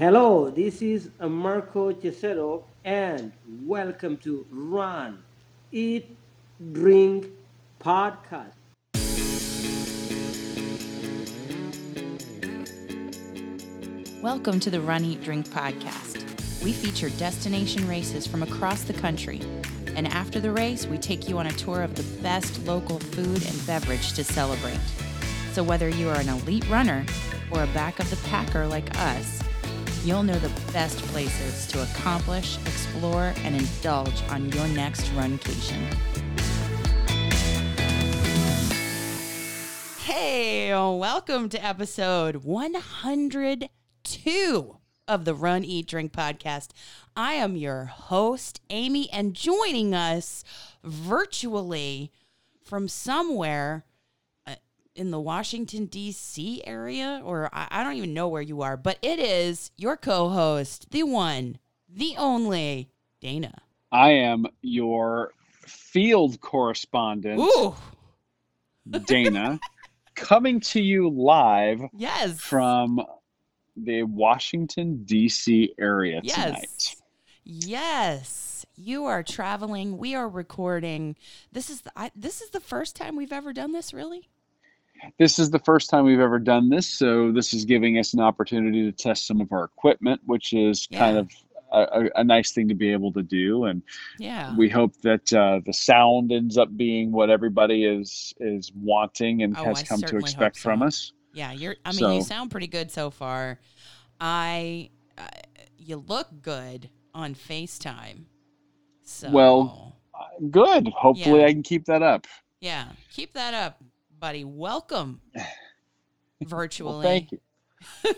Hello, this is Marco Cesero, and welcome to Run, Eat, Drink Podcast. Welcome to the Run, Eat, Drink podcast. We feature destination races from across the country. And after the race, we take you on a tour of the best local food and beverage to celebrate. So, whether you are an elite runner or a back of the packer like us, you'll know the best places to accomplish, explore, and indulge on your next runcation. Hey, welcome to episode 102 of the Run, Eat, Drink podcast. I am your host, Amy, and joining us virtually from somewhere in the Washington, D.C. area, or I, I don't even know where you are, but it is your co host, the one, the only, Dana. I am your field correspondent, Ooh, Dana, coming to you live yes. from the Washington, D.C. area Yes. tonight. Yes, you are traveling. We are recording. This is the I, this is the first time we've ever done this. Really? This is the first time we've ever done this, so this is giving us an opportunity to test some of our equipment, which is kind of a, a, nice thing to be able to do. And Yeah. we hope that uh, the sound ends up being what everybody is is wanting and Oh, has I come to expect from us. yeah. You're. I mean, you sound pretty good so far. I. Uh, you look good on Facetime. So. Well, Good. Hopefully, Yeah. I can keep that up. Yeah. Keep that up, buddy. Welcome. Virtually. Well, thank you.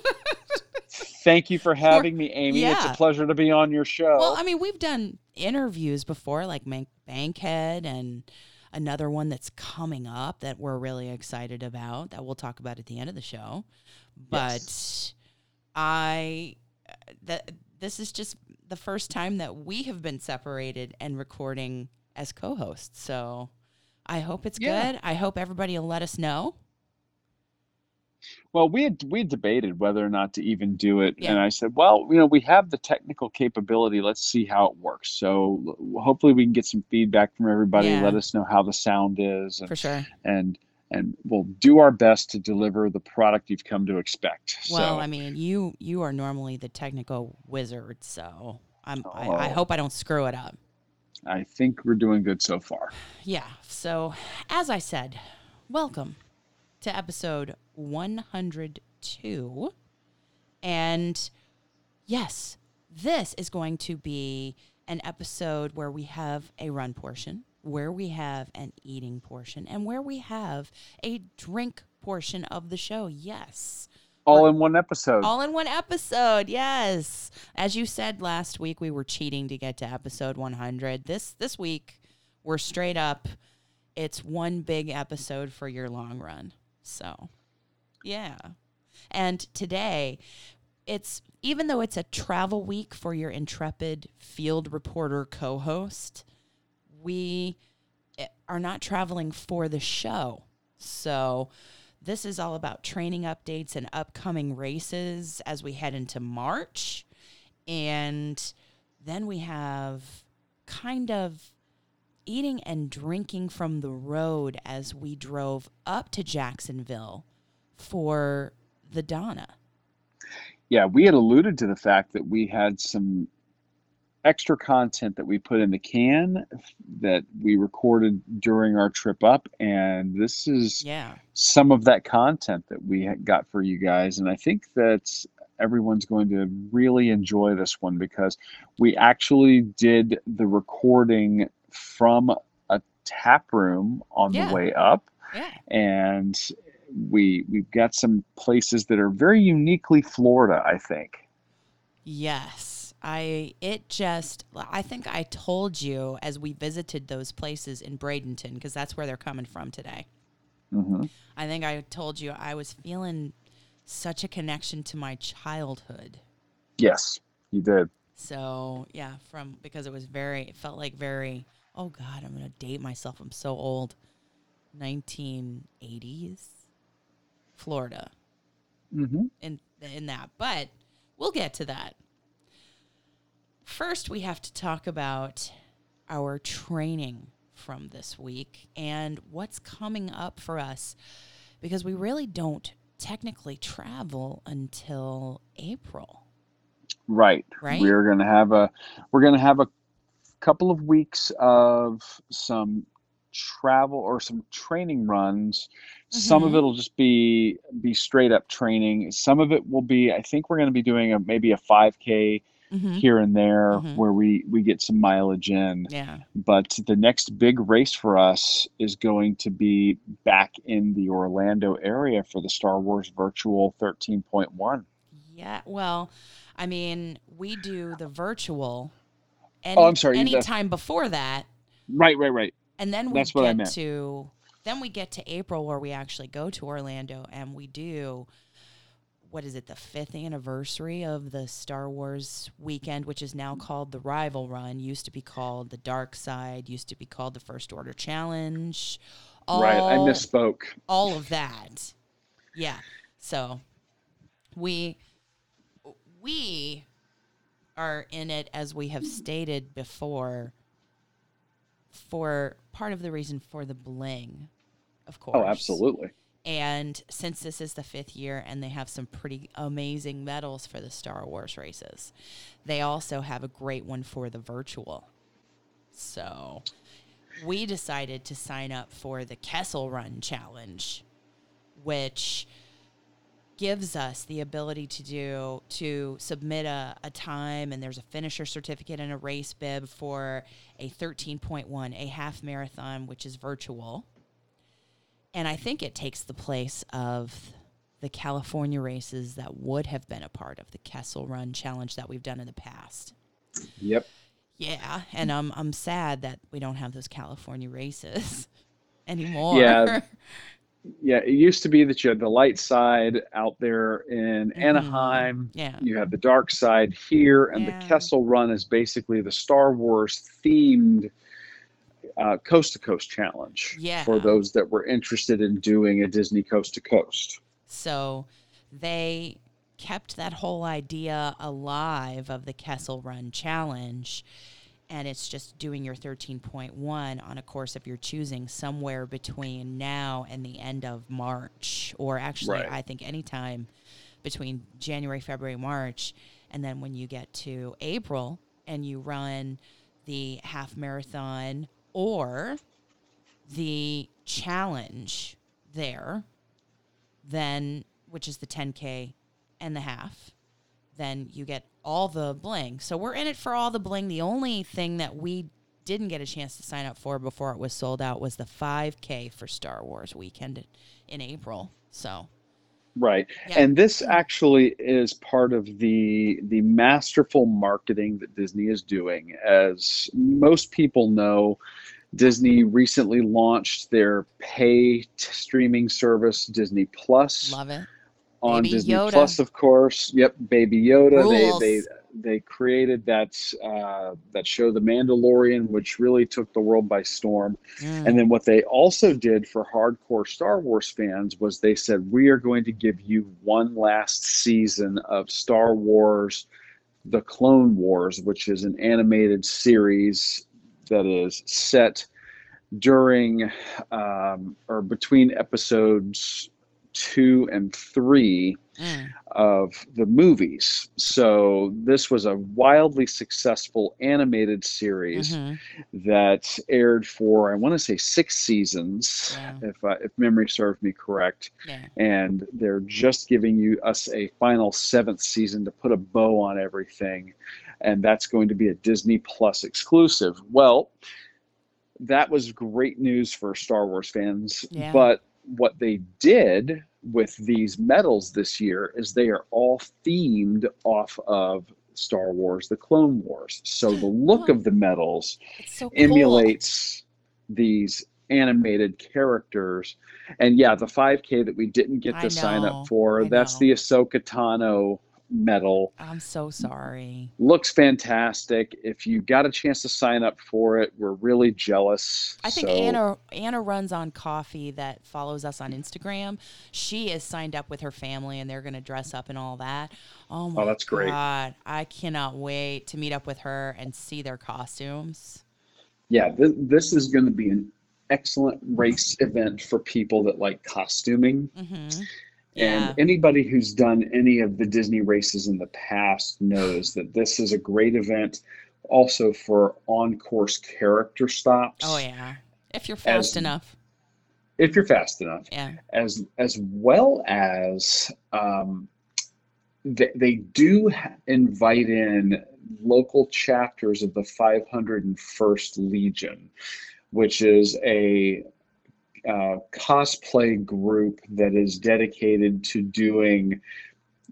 thank you for having me, Amy. It's a pleasure to be on your show. Well, I mean, we've done interviews before, like Bankhead and another one that's coming up that we're really excited about that we'll talk about at the end of the show. But I, uh, that this is just the first time that we have been separated and recording as co-hosts. So I hope it's Yeah. good. I hope everybody will let us know. Well, we had we had debated whether or not to even do it, Yeah. and I said, well, you know, we have the technical capability. Let's see how it works. So hopefully, we can get some feedback from everybody. Yeah. Let us know how the sound is, and For sure. and and we'll do our best to deliver the product you've come to expect. Well, so, I mean, you you are normally the technical wizard, so I'm I, I Oh. hope I don't screw it up. I think we're doing good so far. Yeah. So, as I said, welcome to episode 102. And yes, this is going to be an episode where we have a run portion, where we have an eating portion, and where we have a drink portion of the show. Yes. All in one episode. All in one episode. Yes. As you said last week, we were cheating to get to episode 100. This this week, we're straight up. It's one big episode for your long run. So, yeah. And today, it's even though it's a travel week for your intrepid field reporter co-host, we eh, are not traveling for the show. So, this is all about training updates and upcoming races as we head into March. And then we have kind of eating and drinking from the road as we drove up to Jacksonville for the Donna. yeah, we had alluded to the fact that we had some extra content that we put in the can that we recorded during our trip up, and this is Yeah. some of that content that we got for you guys. And I think that everyone's going to really enjoy this one because we actually did the recording from a tap room on Yeah. the way up Yeah. and we we've got some places that are very uniquely Florida, I think. Yes. I it just I think I told you as we visited those places in Bradenton because that's where they're coming from today. hmm I think I told you I was feeling such a connection to my childhood. Yes, you did. So yeah, from because it was very, it felt like very. Oh God, I'm gonna date myself. I'm so old. 1980s, Florida, hmm in in that. But we'll get to that. First, we have to talk about our training from this week and what's coming up for us because we really don't technically travel until April. Right. Right. We're gonna have a we're gonna have a couple of weeks of some travel or some training runs. Some of Mhm. it'll just be be straight up training. Some of it will be. I think we're going to be doing a maybe a 5K Mhm. here and there Mhm. where we we get some mileage in. Yeah. But the next big race for us is going to be back in the Orlando area for the Star Wars Virtual 13.1. Yeah. Well, I mean, we do the virtual. Any, Oh, I'm sorry, the- Anytime before that, Right, right, right. and then we That's get what I meant. to then we get to April where we actually go to Orlando and we do what is it the fifth anniversary of the Star Wars weekend, which is now called the Rival Run. Used to be called the Dark Side. Used to be called the First Order Challenge. All, right, I misspoke. all of that. Yeah. So we we are in it as we have stated before for part of the reason for the bling, of oh, course. Oh, absolutely. And since this is the fifth year and they have some pretty amazing medals for the Star Wars races, they also have a great one for the virtual. So we decided to sign up for the Kessel Run Challenge, which gives us the ability to do to submit a, a time and there's a finisher certificate and a race bib for a 13.1 a half marathon which is virtual and I think it takes the place of the California races that would have been a part of the Kessel Run challenge that we've done in the past. Yep. Yeah, and I'm I'm sad that we don't have those California races anymore. Yeah. Yeah, it used to be that you had the light side out there in Mhm. Anaheim. Yeah. You had the dark side here, and Yeah. the Kessel Run is basically the Star Wars themed uh, coast to coast challenge Yeah. for those that were interested in doing a Disney coast to coast. So they kept that whole idea alive of the Kessel Run challenge. And it's just doing your 13.1 on a course of your choosing somewhere between now and the end of March, or actually, Right. I think anytime between January, February, March. And then when you get to April and you run the half marathon or the challenge there, then which is the 10k and the half then you get all the bling. So we're in it for all the bling. The only thing that we didn't get a chance to sign up for before it was sold out was the 5k for star wars weekend in april. So Right. Yeah. And this mm-hmm. actually is part of the the masterful marketing that Disney is doing. As most people know, Disney recently launched their pay t- streaming service Disney Plus love it on Baby Disney Yoda. Plus, of course. Yep, Baby Yoda. Rules. They they they created that uh, that show, The Mandalorian, which really took the world by storm. Mm. And then what they also did for hardcore Star Wars fans was they said, we are going to give you one last season of Star Wars The Clone Wars, which is an animated series that is set during um, or between episodes two and three Mm. of the movies. So this was a wildly successful animated series Mhm. that aired for I want to say six seasons, if uh, if memory serves me correct. yeah And they're just giving you us a final seventh season to put a bow on everything, and that's going to be a Disney Plus exclusive. Well, that was great news for Star Wars fans, Yeah. but what they did with these medals this year is they are all themed off of Star Wars The Clone Wars. So the look Oh. of the medals so cool. emulates these animated characters. And yeah, the 5K that we didn't get to sign up for, I that's know. the Ahsoka Tano medal. I'm so sorry. Looks fantastic. If you got a chance to sign up for it, we're really jealous. I think So- Anna Anna runs on coffee that follows us on Instagram. She is signed up with her family and they're going to dress up and all that. Oh my that's great. god. I cannot wait to meet up with her and see their costumes. yeah, th- this is going to be an excellent race event for people that like costuming. Mhm. Yeah. And anybody who's done any of the Disney races in the past knows that this is a great event also for on course character stops. Oh yeah. If you're fast As- enough. If you're fast enough. Yeah. As as well as um, they, they do invite in local chapters of the 501st Legion, which is a uh, cosplay group that is dedicated to doing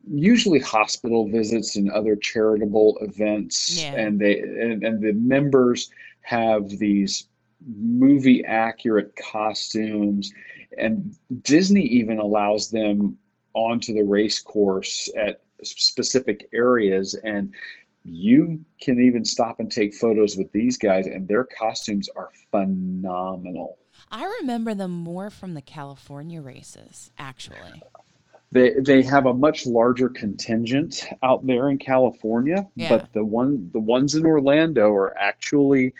usually hospital visits and other charitable events. Yeah. and they and, and the members have these movie accurate costumes. And disney even allows them onto the race course at specific areas. And you can even stop and take photos with these guys and their costumes are phenomenal I remember them more from the California races, actually. They they have a much larger contingent out there in California, Yeah. but the one the ones in Orlando are actually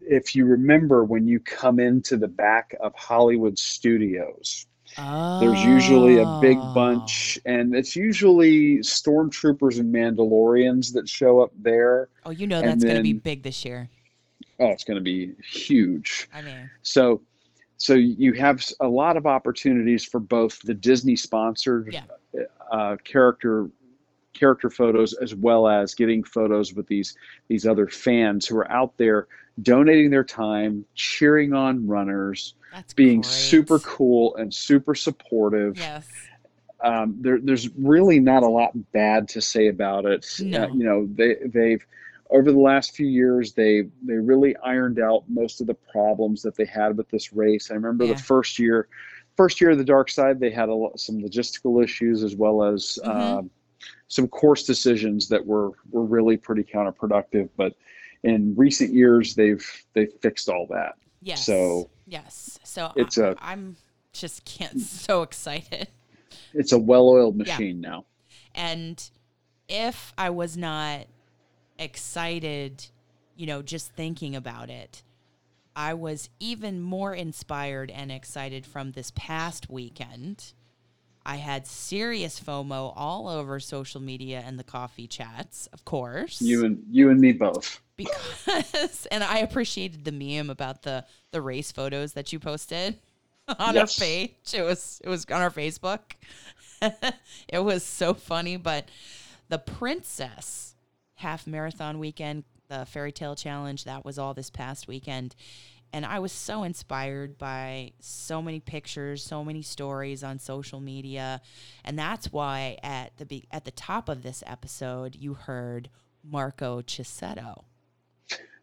if you remember when you come into the back of Hollywood Studios, there's usually a big Oh. bunch and it's usually stormtroopers and Mandalorians that show up there. Oh, you know that's going to be big this year. Oh, it's going to be huge. I mean, So, so you have a lot of opportunities for both the Disney sponsored Yeah. uh, character character photos as well as getting photos with these these other fans who are out there donating their time, cheering on runners, that's being great. super cool and super supportive. Yes. Um, there, there's really not a lot bad to say about it. No. Uh, you know, they they've over the last few years they they really ironed out most of the problems that they had with this race. I remember Yeah. the first year, first year of the dark side, they had a lot, some logistical issues as well as Mhm. um, some course decisions that were were really pretty counterproductive. But in recent years, they've they've fixed all that. Yes. So- yes. So It's I, a- I'm just can't so excited. It's a well-oiled Yeah. machine now. And if I was not excited, you know, just thinking about it, I was even more inspired and excited from this past weekend. I had serious FOMO all over social media and the coffee chats, of course. You and you and me both. because and I appreciated the meme about the the race photos that you posted on Yes. our page. It was it was on our Facebook. it was so funny, but the princess half marathon weekend, the fairy tale challenge, that was all this past weekend. And I was so inspired by so many pictures, so many stories on social media, and that's why at the be- at the top of this episode you heard Marco Cisetto.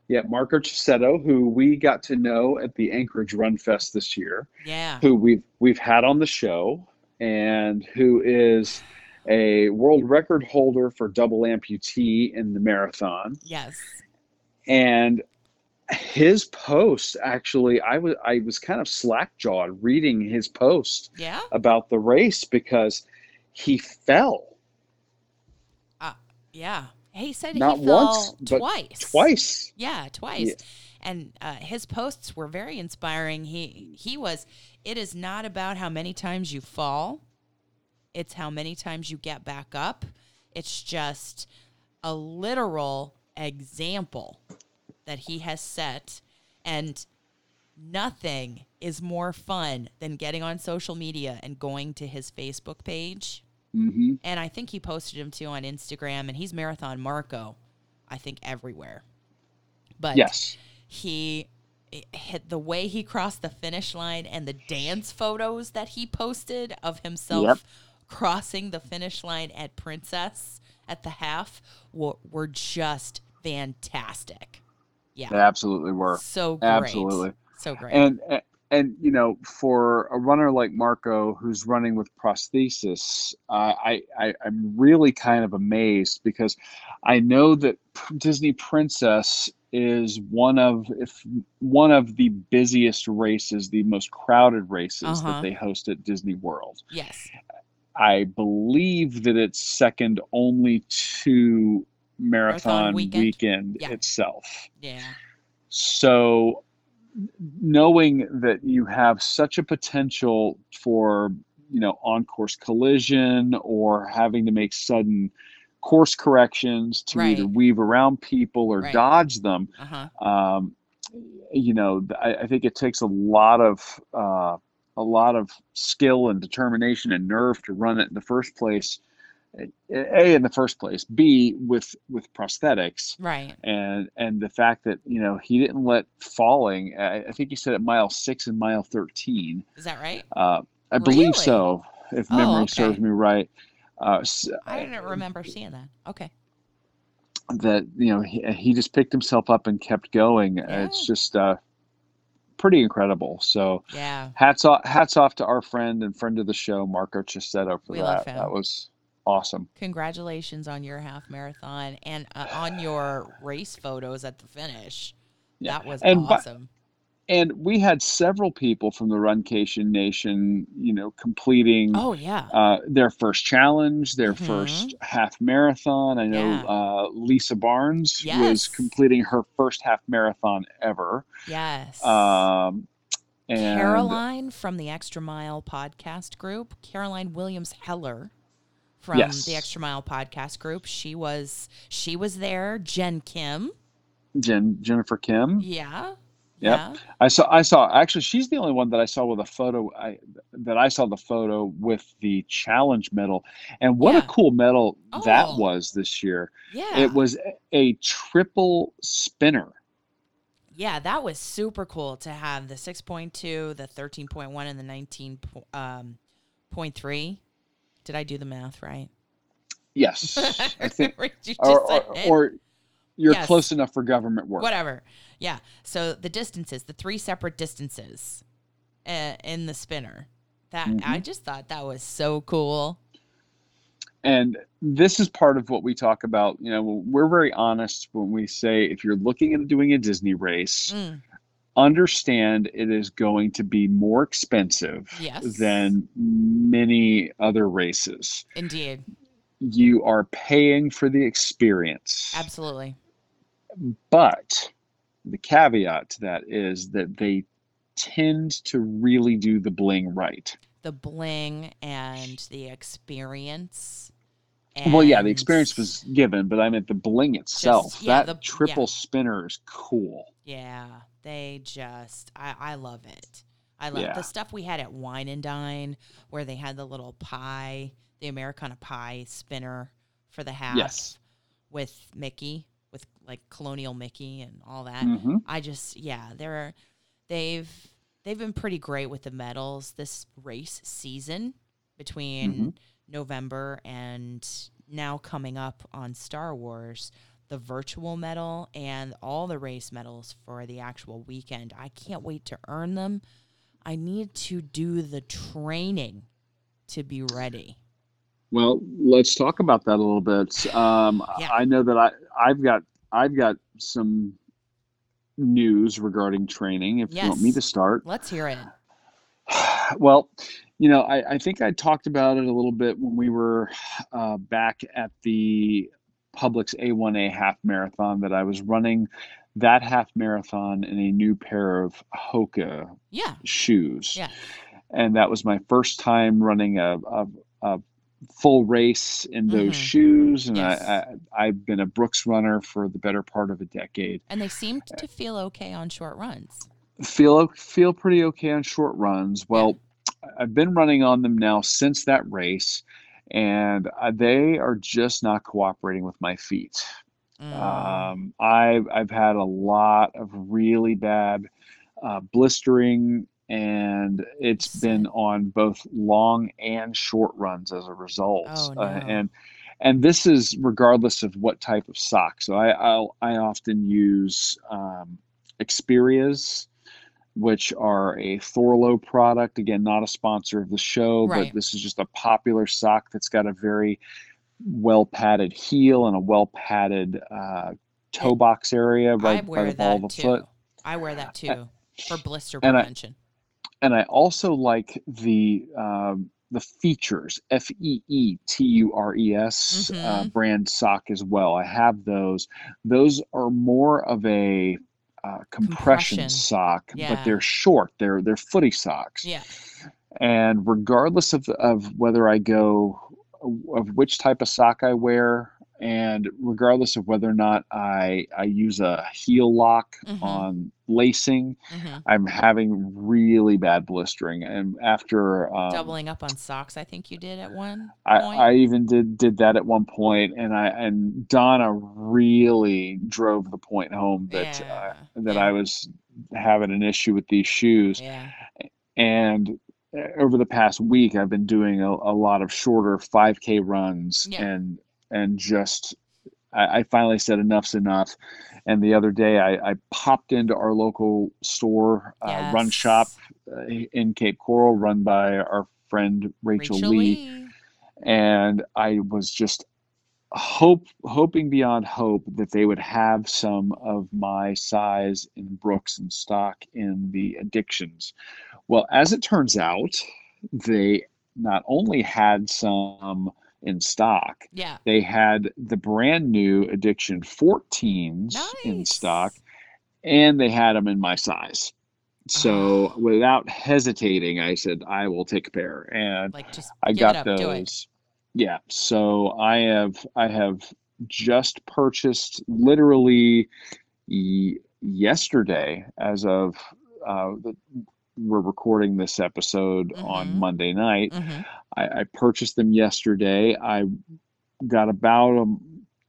Yeah, Marco Cisetto, who we got to know at the Anchorage Run Fest this year, Yeah. who we've we've had on the show, and who is a world record holder for double amputee in the marathon. Yes. And his post actually, I was I was kind of slack jawed reading his post Yeah. about the race because he fell Yeah. He said not he fell once twice. twice. Yeah, twice. Yeah. And uh, his posts were very inspiring. He he was. It is not about how many times you fall. It's how many times you get back up. It's just a literal example that he has set, and nothing is more fun than getting on social media and going to his Facebook page hmm and I think he posted him too on Instagram, and he's Marathon Marco, I think everywhere. But Yes. he hit the way he crossed the finish line and the dance photos that he posted of himself Yep. Crossing the finish line at Princess at the half were, were just fantastic. Yeah, They absolutely were. so great. Absolutely. so great. And and you know, for a runner like Marco who's running with prosthesis, uh, I, I I'm really kind of amazed because I know that Disney Princess is one of if one of the busiest races, the most crowded races Uh-huh. that they host at Disney World. Yes. I believe that it's second only to Marathon, Marathon Weekend? weekend, Yeah. itself. Yeah. So, knowing that you have such a potential for, you know, on course collision or having to make sudden course corrections to either weave around people or Right. dodge them, Uh huh. um, you know, I, I think it takes a lot of uh, a lot of skill and determination and nerve to run it in the first place. A in the first place, B with with prosthetics, Right. and and the fact that you know he didn't let falling. I, I think he said at mile six and mile thirteen. Is that right? Uh, I Really? believe so, if Oh, memory okay. serves me right. Uh, s- I didn't remember seeing that. Okay. that you know he, he just picked himself up and kept going. It's just uh, pretty incredible. So Yeah. hats off, hats off to our friend and friend of the show, Marco Chisetto, for We that. love him. That was awesome. Congratulations on your half marathon and uh, on your race photos at the finish. Yeah. That was And awesome. And we had several people from the Runcation Nation, you know, completing oh yeah. uh, their first challenge, their Mhm. first half marathon. I know Yeah. uh, Lisa Barnes Yes. was completing her first half marathon ever. yes. Um, and Caroline from the Extra Mile podcast group, Caroline Williams Heller from Yes. the Extra Mile podcast group. She was she was there. Jen Kim. Jen, Jennifer Kim. Yeah. Yep. Yeah. I saw. I saw. Actually, she's the only one that I saw with a photo. I that I saw the photo with the challenge medal, and what Yeah. a cool medal that Oh. was this year. Yeah. It was a- triple spinner. Yeah, that was super cool to have the 6.2, the 13.1, and the 19 um, point three. Did I do the math right? Yes, I think, you or, or, or you're Yes. close enough for government work. whatever. Yeah. So the distances, the three separate distances uh, in the spinner. That Mm-hmm. I just thought that was so cool. And this is part of what we talk about. You know, we're very honest when we say if you're looking at doing a Disney race, Mm, understand it is going to be more expensive Yes. than many other races. indeed. You are paying for the experience. Absolutely. But the caveat to that is that they tend to really do the bling right. The bling and the experience. well, yeah, the experience was given, but I meant the bling itself. yeah, that the- triple yeah. spinner is cool. Yeah, they just I I love it. I love Yeah. the stuff we had at Wine and Dine where they had the little pie, the Americana pie spinner for the half Yes. with Mickey, with like Colonial Mickey and all that. hmm I just yeah, they're they've they've been pretty great with the medals this race season between Mhm. November and now coming up on Star Wars the virtual medal and all the race medals for the actual weekend. I can't wait to earn them. I need to do the training to be ready. Well, let's talk about that a little bit. Um, Yeah. I know that I I've got I've got some news regarding training. If you want me to start, Let's hear it. well, you know, I, I think I talked about it a little bit when we were uh, back at the Publix A1A half marathon that I was running that half marathon in a new pair of Hoka Yeah. shoes. Yeah. And that was my first time running a, a, a full race in those Mhm. shoes. And Yes. I, I, I've been a Brooks runner for the better part of a decade. And they seemed to feel okay on short runs. feel feel pretty okay on short runs. Well, I've been running on them now since that race, and uh, they are just not cooperating with my feet. Mm. Um, I've I've had a lot of really bad uh, blistering, and it's been on both long and short runs as a result. Oh, Uh, and and this is regardless of what type of sock. So I I'll, I often use um, Experia's which are a Thorlo product. Again, not a sponsor of the show, Right. but this is just a popular sock that's got a very well padded heel and a well padded uh, toe box area right I by wear the ball of that the too. foot. I wear that too for blister and I- prevention. And I also like the um, the Feetures F E E T U R E S uh, Mhm. brand sock as well. I have those. Those are more of a uh, compression, Compression. sock, Yeah. but they're short. They're they're footy socks. yeah. And regardless of of whether I go of which type of sock I wear, and regardless of whether or not I I use a heel lock Mhm. on lacing, hmm I'm having really bad blistering, and after um, Doubling up on socks, I think you did at one I, point. I even did did that at one point, and I and Donna really drove the point home that uh, that yeah. I was having an issue with these shoes, yeah. and uh, over the past week I've been doing a, a lot of shorter 5K runs, Yeah. and and just I, I finally said enough's enough. And the other day I, I popped into our local store, uh, run shop uh, in Cape Coral, run by our friend Rachel, Rachel Lee, Lee. and I was just hope hoping beyond hope that they would have some of my size in Brooks and stock in the addictions. Well, as it turns out, they not only had some in stock, Yeah. they had the brand new Addiction 14s in stock, and they had them in my size. So Ah. without hesitating, I said, I will take a pair. And Like just I got up. Those. Yeah. So I have I have just purchased literally y- yesterday as of uh, the, we're recording this episode on Mhm. Monday night. hmm I, I purchased them yesterday. I got about a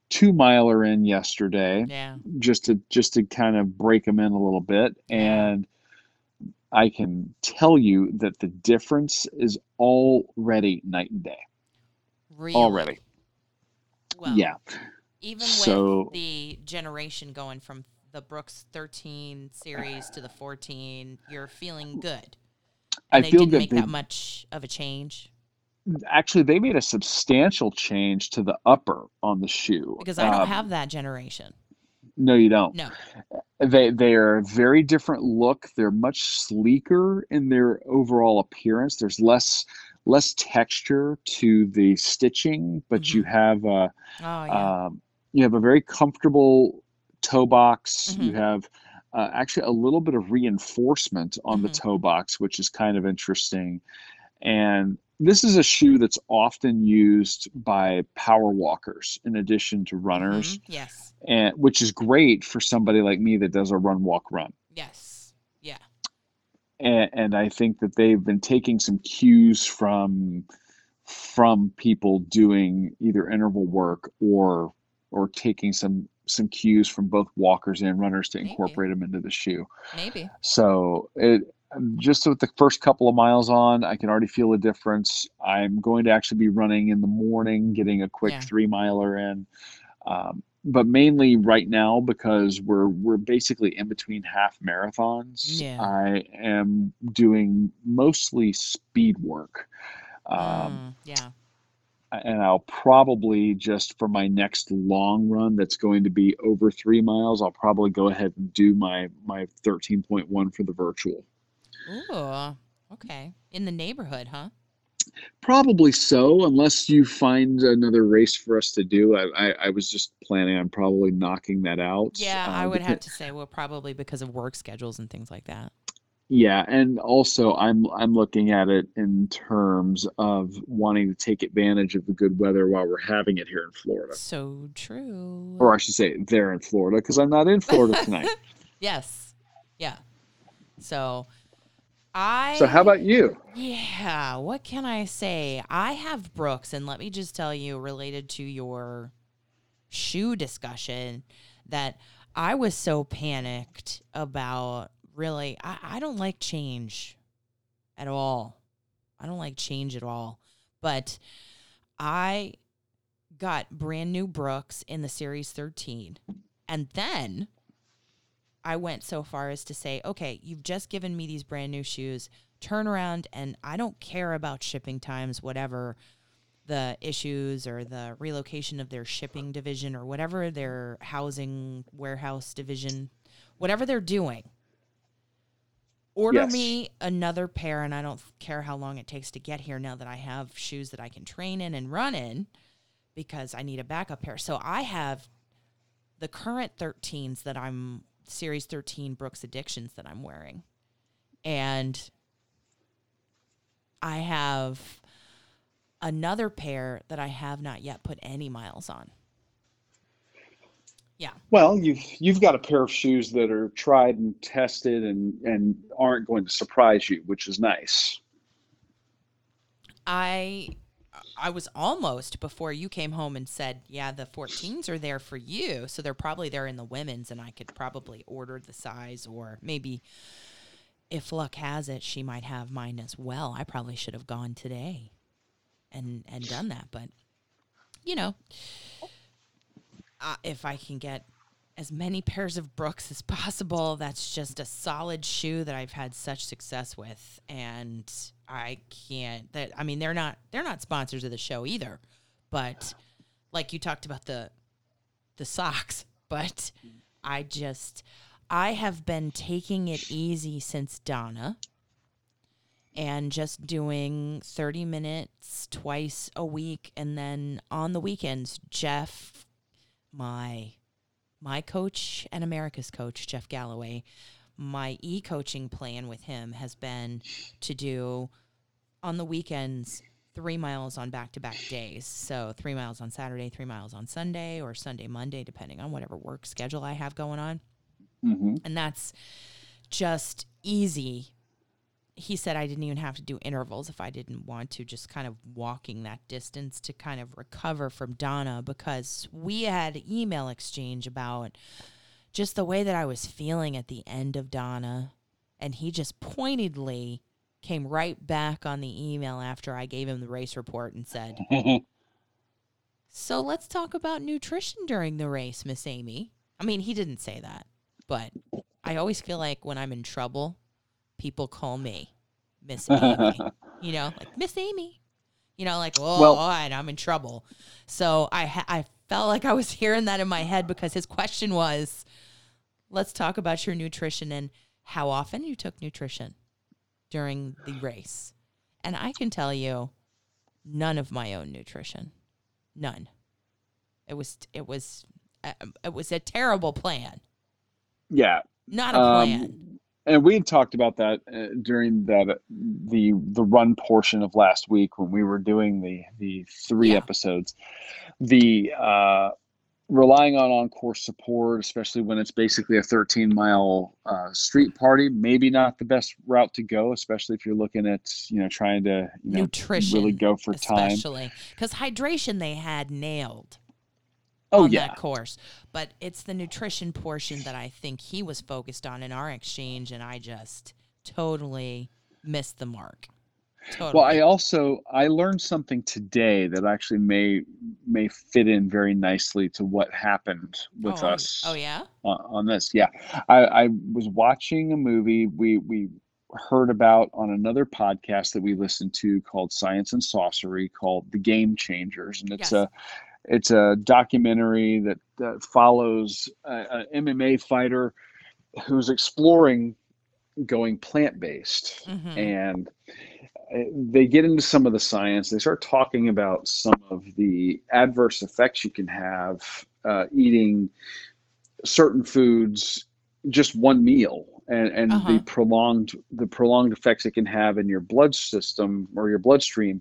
two miler in yesterday Yeah. just to just to kind of break them in a little bit and I can tell you that the difference is already night and day. Really. Already. Well, yeah. Even So- with the generation going from the Brooks 13 series to the 14, you're feeling good. I And they feel didn't good. make They, that much of a change actually, they made a substantial change to the upper on the shoe. because I don't Um, have that generation. No, you don't. No. They they are a very different look. They're much sleeker in their overall appearance. There's less less texture to the stitching, but you have a Oh yeah. um, you have a very comfortable toe box. You Mhm. have uh, actually a little bit of reinforcement on the Mhm. toe box, which is kind of interesting. And this is a shoe that's often used by power walkers in addition to runners, Mhm. Yes. and which is great for somebody like me that does a run walk run. Yes. Yeah. And, and I think that they've been taking some cues from from people doing either interval work or or taking some some cues from both walkers and runners to Maybe. incorporate them into the shoe. Maybe. So it just with the first couple of miles on, I can already feel a difference. I'm going to actually be running in the morning, getting a quick Yeah. three miler in. Um, but mainly right now because we're we're basically in between half marathons. Yeah. I am doing mostly speed work. Um, Mm, yeah. and I'll probably just for my next long run that's going to be over three miles, I'll probably go ahead and do my my 13.1 for the virtual. Ooh. Okay. In the neighborhood, huh? Probably so, unless you find another race for us to do. I, I, I was just planning on probably knocking that out. Yeah, uh, I would depen- have to say, well, probably because of work schedules and things like that. Yeah, and also I'm I'm looking at it in terms of wanting to take advantage of the good weather while we're having it here in Florida. So true. Or I should say there in Florida, because I'm not in Florida tonight. yes. Yeah. So I so how about you? Yeah, what can I say? I have Brooks, and let me just tell you, related to your shoe discussion, that I was so panicked about really, I, I don't like change at all. I don't like change at all. But I got brand new Brooks in the Series 13. And then I went so far as to say, okay, you've just given me these brand new shoes. Turn around, and I don't care about shipping times, whatever the issues or the relocation of their shipping division or whatever their housing warehouse division, whatever they're doing. Order Yes. me another pair, and I don't care how long it takes to get here now that I have shoes that I can train in and run in because I need a backup pair. So I have the current 13s that I'm series 13 Brooks Addictions that I'm wearing. And I have another pair that I have not yet put any miles on. Yeah. Well, you've you've got a pair of shoes that are tried and tested and and aren't going to surprise you, which is nice. I I was almost before you came home and said, "Yeah, the 14s are there for you." So they're probably there in the women's and I could probably order the size or maybe if luck has it, she might have mine as well. I probably should have gone today and and done that, but you know, uh, if I can get as many pairs of Brooks as possible, that's just a solid shoe that I've had such success with, and I can't. That I mean, they're not they're not sponsors of the show either, but like you talked about the the socks, but I just I have been taking it easy since Donna and just doing 30 minutes twice a week and then on the weekends Jeff my my coach and America's coach Jeff Galloway my e-coaching plan with him has been to do on the weekends 3 miles on back-to-back days so 3 miles on Saturday 3 miles on Sunday or Sunday Monday depending on whatever work schedule I have going on hmm and that's just easy. He said I didn't even have to do intervals if I didn't want to, just kind of walking that distance to kind of recover from Donna because we had email exchange about just the way that I was feeling at the end of Donna. And he just pointedly came right back on the email after I gave him the race report and said, So let's talk about nutrition during the race, Miss Amy. I mean, he didn't say that, but I always feel like when I'm in trouble, people call me Miss Amy. you know, like Miss Amy. You know, like, oh, Well- all right, I'm in trouble. So I ha- I felt like I was hearing that in my head because his question was, let's talk about your nutrition and how often you took nutrition during the race. And I can tell you, none of my own nutrition, none. It was it was uh, it was a terrible plan, yeah, not a plan. Um, and we had talked about that uh, during that uh, the the run portion of last week when we were doing the the three Yeah. episodes. The uh, relying on on course support, especially when it's basically a 13 mile uh, street party, maybe not the best route to go, especially if you're looking at you know trying to you know nutrition, really go for time. especially because hydration they had nailed Oh on yeah, that course, but it's the nutrition portion that I think he was focused on in our exchange, and I just totally missed the mark. Totally. Well, I also I learned something today that actually may may fit in very nicely to what happened with oh, oh us Oh yeah. on, on this. Yeah, I, I was watching a movie we we heard about on another podcast that we listened to called Science and Sorcery called The Game Changers, and it's Yes. a it's a documentary that, that follows an MMA fighter who's exploring going plant based Mhm. and uh, they get into some of the science. They start talking about some of the adverse effects you can have uh, eating certain foods just one meal, and and Uh-huh. the prolonged the prolonged effects it can have in your blood system or your bloodstream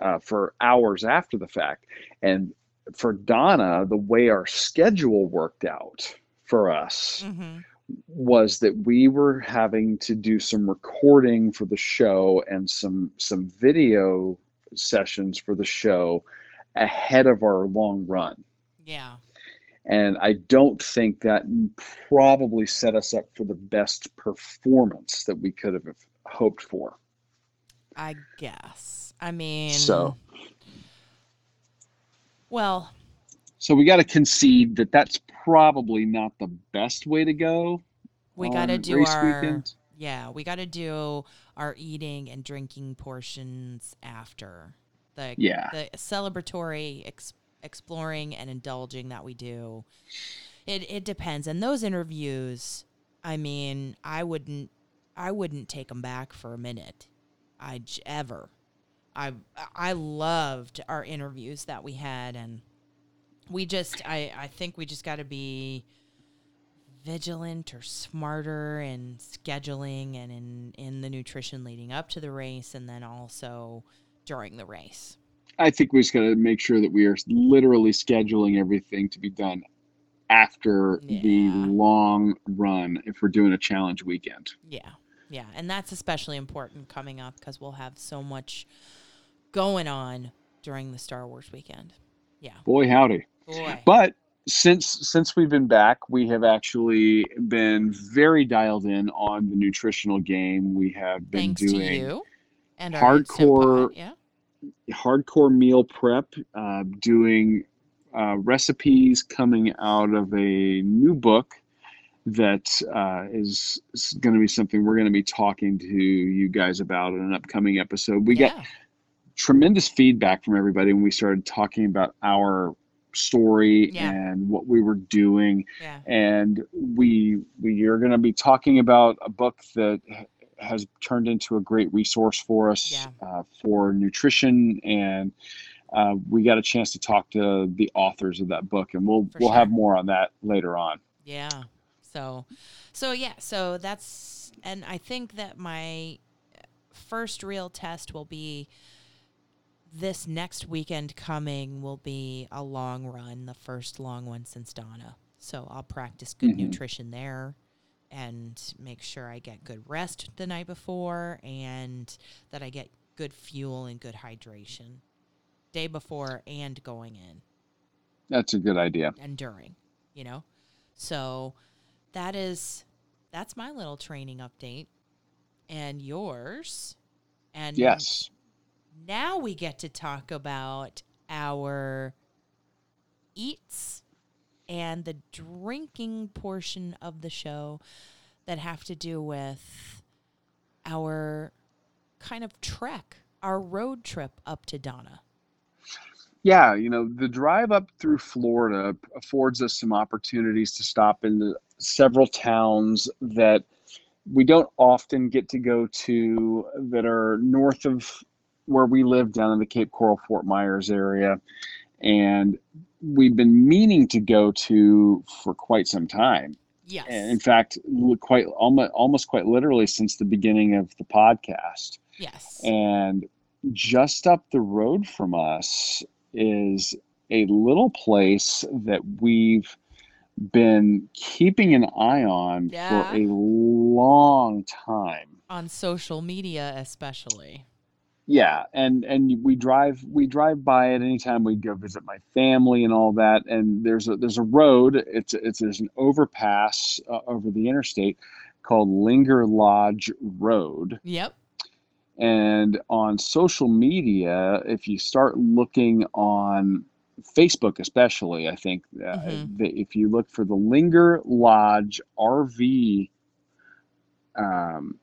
uh, for hours after the fact. And for Donna, the way our schedule worked out for us Mhm. was that we were having to do some recording for the show and some some video sessions for the show ahead of our long run Yeah. and i don't think that probably set us up for the best performance that we could have hoped for I guess. I mean. So- Well, so we got to concede that that's probably not the best way to go We got to do our weekend? yeah, we got to do our eating and drinking portions after the Yeah. the celebratory ex- exploring and indulging that we do. It it depends. And those interviews, I mean, I wouldn't I wouldn't take them back for a minute. I ever. I I loved our interviews that we had and we just I I think we just got to be vigilant or smarter in scheduling and in in the nutrition leading up to the race and then also during the race. I think we just got to make sure that we are literally scheduling everything to be done after the long run if we're doing a challenge weekend. Yeah. Yeah, and that's especially important coming up cuz we'll have so much going on during the Star Wars weekend. Yeah. Boy, howdy. Boy. But since since we've been back, we have actually been very dialed in on the nutritional game. We have been Thanks to doing you and our hardcore- Yeah. hardcore meal prep, uh, doing uh, recipes coming out of a new book that uh, is, going to be something we're going to be talking to you guys about in an upcoming episode. We yeah. got tremendous feedback from everybody when we started talking about our story Yeah. and what we were doing yeah. and we we are going to be talking about a book that has turned into a great resource for us Yeah. uh, for nutrition and uh, we got a chance to talk to the authors of that book and we'll For we'll have more on that later on Yeah. So, so yeah. So that's, and I think that my first real test will be this next weekend coming will be a long run, the first long one since Donna. So I'll practice good Mhm. nutrition there and make sure I get good rest the night before and that I get good fuel and good hydration day before and going in that's a good idea and during, you know? So that is that's my little training update and yours. And yes now we get to talk about our eats and the drinking portion of the show that have to do with our kind of trek, our road trip up to Donna. yeah you know the drive up through florida affords us some opportunities to stop in several towns that we don't often get to go to that are north of where we live down in the cape coral fort myers area and we've been meaning to go to for quite some time Yes. and in fact quite almost, almost quite literally since the beginning of the podcast yes. and just up the road from us is a little place that we've been keeping an eye on Yeah. for a long time. on social media especially. Yeah, and and we drive we drive by it anytime we go visit my family and all that. And there's a there's a road. It's it's there's an overpass uh, over the interstate called Linger Lodge Road. Yep. And on social media, if you start looking on Facebook, especially, I think uh, Mhm. that if you look for the Linger Lodge RV, um,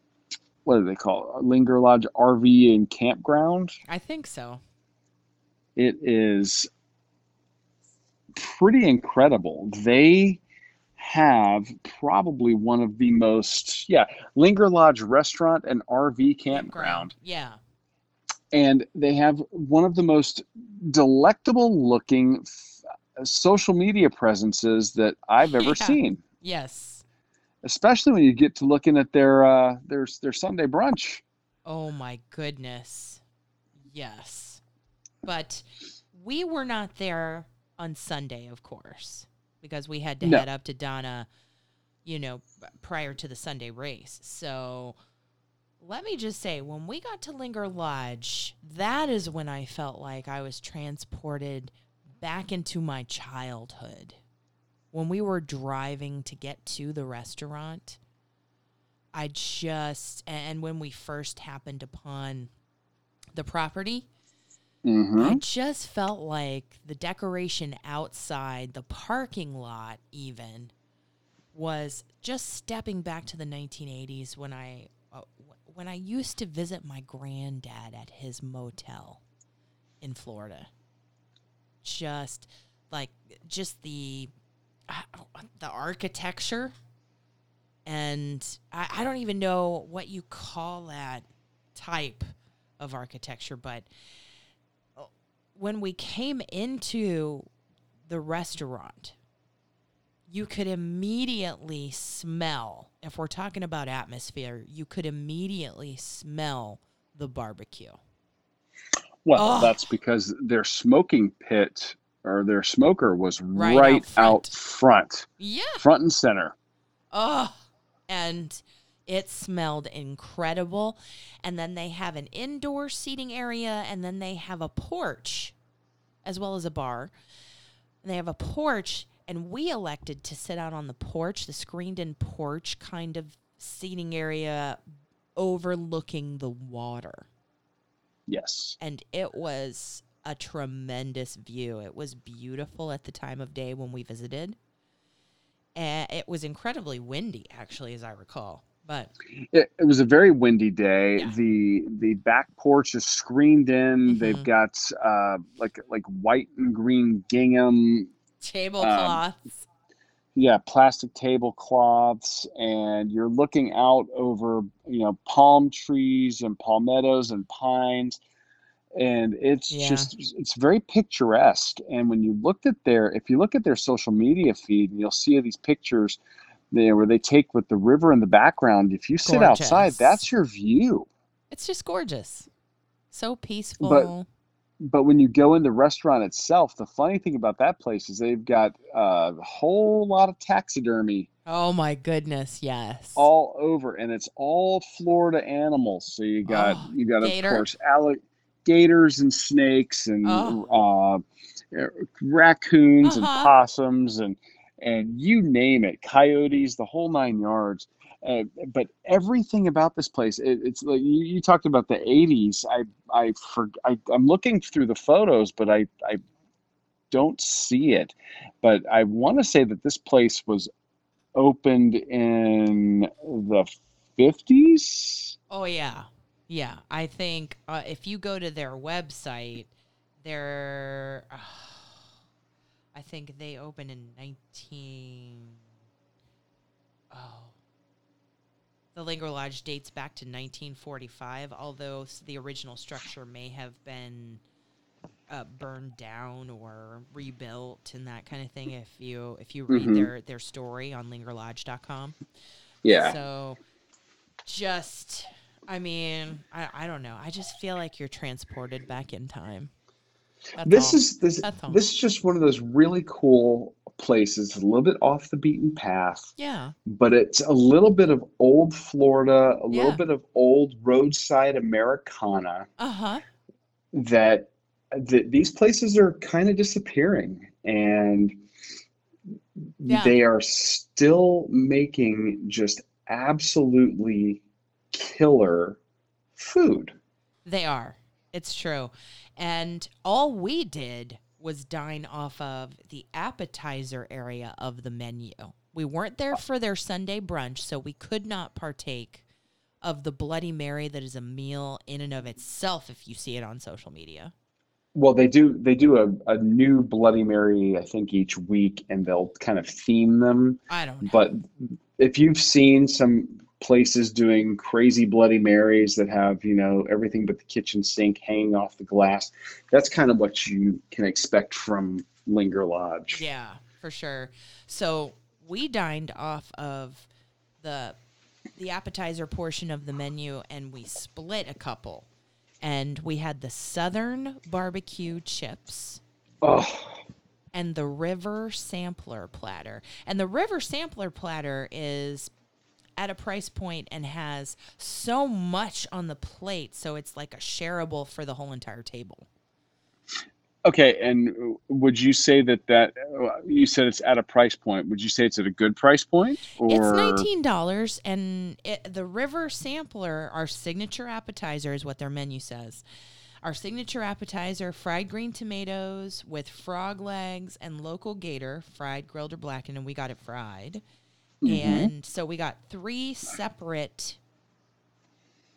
what do they call it? Linger Lodge RV and Campground, I think so. it is pretty incredible. They have probably one of the most, yeah, Linger Lodge restaurant and RV campground. Yeah. and they have one of the most delectable looking f- social media presences that I've ever Yeah. seen. Yes. Especially when you get to looking at their uh, their their Sunday brunch. Oh my goodness. Yes. But we were not there on Sunday, of course, because we had to No. head up to Donna, you know, prior to the Sunday race. So let me just say, when we got to Linger Lodge, that is when I felt like I was transported back into my childhood. When we were driving to get to the restaurant, I just, and when we first happened upon the property, Mm-hmm. I just felt like the decoration outside, the parking lot, even, was just stepping back to the 1980s when I uh, when I used to visit my granddad at his motel in Florida. Just like just the the architecture and I, I don't even know what you call that type of architecture, but uh, when we came into the restaurant, you could immediately smell, if we're talking about atmosphere, you could immediately smell the barbecue. Well, Oh. that's because their smoking pit or their smoker was Right right, out front. out front, Yeah. front and center. Oh, and it smelled incredible. And then they have an indoor seating area, and then they have a porch as well as a bar. And they have a porch, and we elected to sit out on the porch, the screened in porch kind of seating area overlooking the water. Yes. And it was a tremendous view. It was beautiful at the time of day when we visited. And it was incredibly windy, actually, as I recall. But It, it was a very windy day. Yeah. The the back porch is screened in. They've Mhm. got uh, like like white and green gingham tablecloths. yeah plastic tablecloths and you're looking out over you know palm trees and palmettos and pines and it's Yeah. just it's very picturesque and when you looked at their if you look at their social media feed and you'll see these pictures there where they take with the river in the background if you sit outside that's your view it's just gorgeous. So peaceful. but but when you go in the restaurant itself the funny thing about that place is they've got a whole lot of taxidermy oh my goodness, yes. all over and it's all florida animals so you got Oh, you got gator. of course alligators and snakes and Oh. uh, raccoons and Uh-huh. possums and and you name it coyotes the whole nine yards. Uh, but everything about this place it, it's like you, you talked about the 80s i i for I, i'm looking through the photos but i i don't see it. But i want to say that this place was opened in the 50s Oh yeah, yeah. I think uh, if you go to their website, they're. I think they opened in nineteen. Oh. The Linger Lodge dates back to 1945, although the original structure may have been uh, burned down or rebuilt and that kind of thing. If you if you read Mhm. their their story on lingerlodge.com. yeah So just I mean, I, I don't know. I just feel like you're transported back in time. That's this all. is this this is just one of those really cool places a little bit off the beaten path yeah. but it's a little bit of old florida a little bit of old roadside americana Uh-huh. that that these places are kind of disappearing and Yeah. they are still making just absolutely killer food They are. It's true. And all we did was dine off of the appetizer area of the menu. We weren't there for their Sunday brunch, so we could not partake of the Bloody Mary that is a meal in and of itself if you see it on social media. Well, they do they do a, a new Bloody Mary, I think, each week, and they'll kind of theme them. I don't know. But if you've seen some places doing crazy Bloody Marys that have, you know, everything but the kitchen sink hanging off the glass, that's kind of what you can expect from Linger Lodge. Yeah, for sure. So we dined off of the the appetizer portion of the menu and we split a couple. And we had the southern barbecue chips Oh, and the river sampler platter. And the river sampler platter is at a price point and has so much on the plate so it's like a shareable for the whole entire table. okay. And would you say that that you said it's at a price point? Would you say it's at a good price point? Or It's nineteen dollars, and it, the River Sampler, our signature appetizer, is what their menu says. Our signature appetizer: fried green tomatoes with frog legs and local gator, fried, grilled, or blackened, and we got it fried. And so we got three separate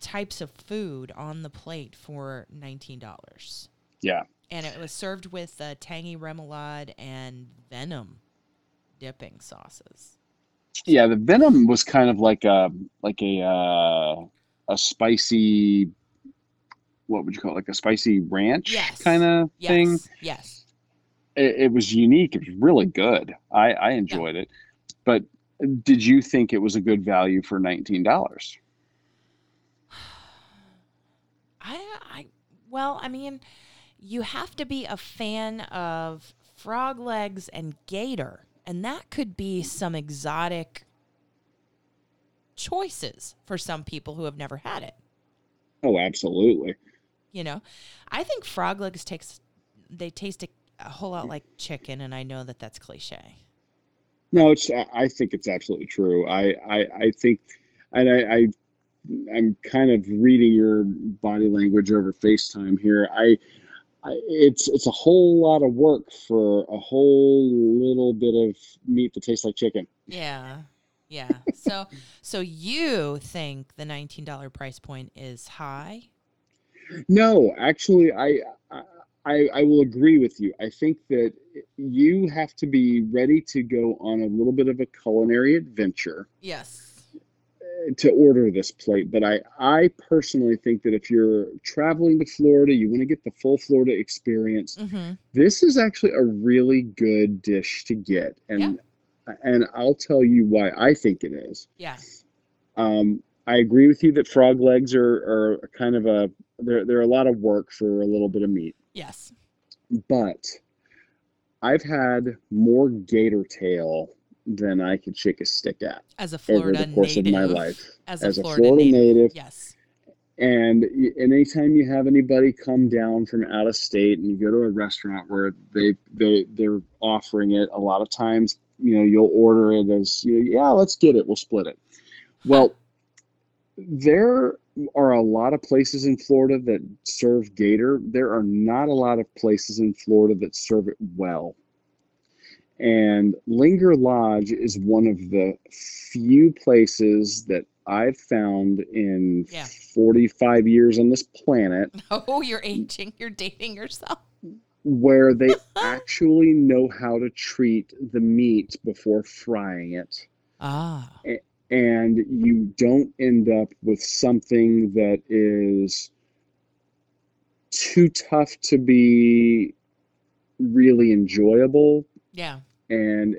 types of food on the plate for $19. Yeah. And it was served with uh, tangy remoulade and venom dipping sauces. Yeah, the venom was kind of like a like a uh, a spicy what would you call it? Like a spicy ranch Yes. kind of Yes. thing. Yes. It, it was unique. It was really good. I, I enjoyed it. But did you think it was a good value for nineteen dollars? I, I, well, I mean, you have to be a fan of frog legs and gator, and that could be some exotic choices for some people who have never had it. Oh, absolutely. You know, I think frog legs takes they taste a, a whole lot like chicken, and I know that that's cliche. No, it's. I think it's absolutely true. I, I, I think, and I, I, I'm kind of reading your body language over FaceTime here. I, I, it's it's a whole lot of work for a whole little bit of meat that tastes like chicken. Yeah. Yeah. so so you think the $19 price point is high? No, actually, I, I, I will agree with you. I think that you have to be ready to go on a little bit of a culinary adventure. Yes. to order this plate, but I I personally think that if you're traveling to Florida, you want to get the full Florida experience. Mm-hmm. This is actually a really good dish to get, and and I'll tell you why I think it is. Yes. Um, I agree with you that frog legs are are kind of a they're they're a lot of work for a little bit of meat, Yes. but I've had more gator tail than I could shake a stick at As a over Florida the course native. of my life. As a As a Florida, Florida native. native, Yes. And y- anytime you have anybody come down from out of state and you go to a restaurant where they they they're offering it, a lot of times you know you'll order it as you know, yeah, let's get it, we'll split it. Well, there are a lot of places in Florida that serve gator. There are not a lot of places in Florida that serve it well. And Linger Lodge is one of the few places that I've found in Yeah. 45 years on this planet Oh, you're aging. You're dating yourself. where they actually know how to treat the meat before frying it. Ah. And you don't end up with something that is too tough to be really enjoyable Yeah. and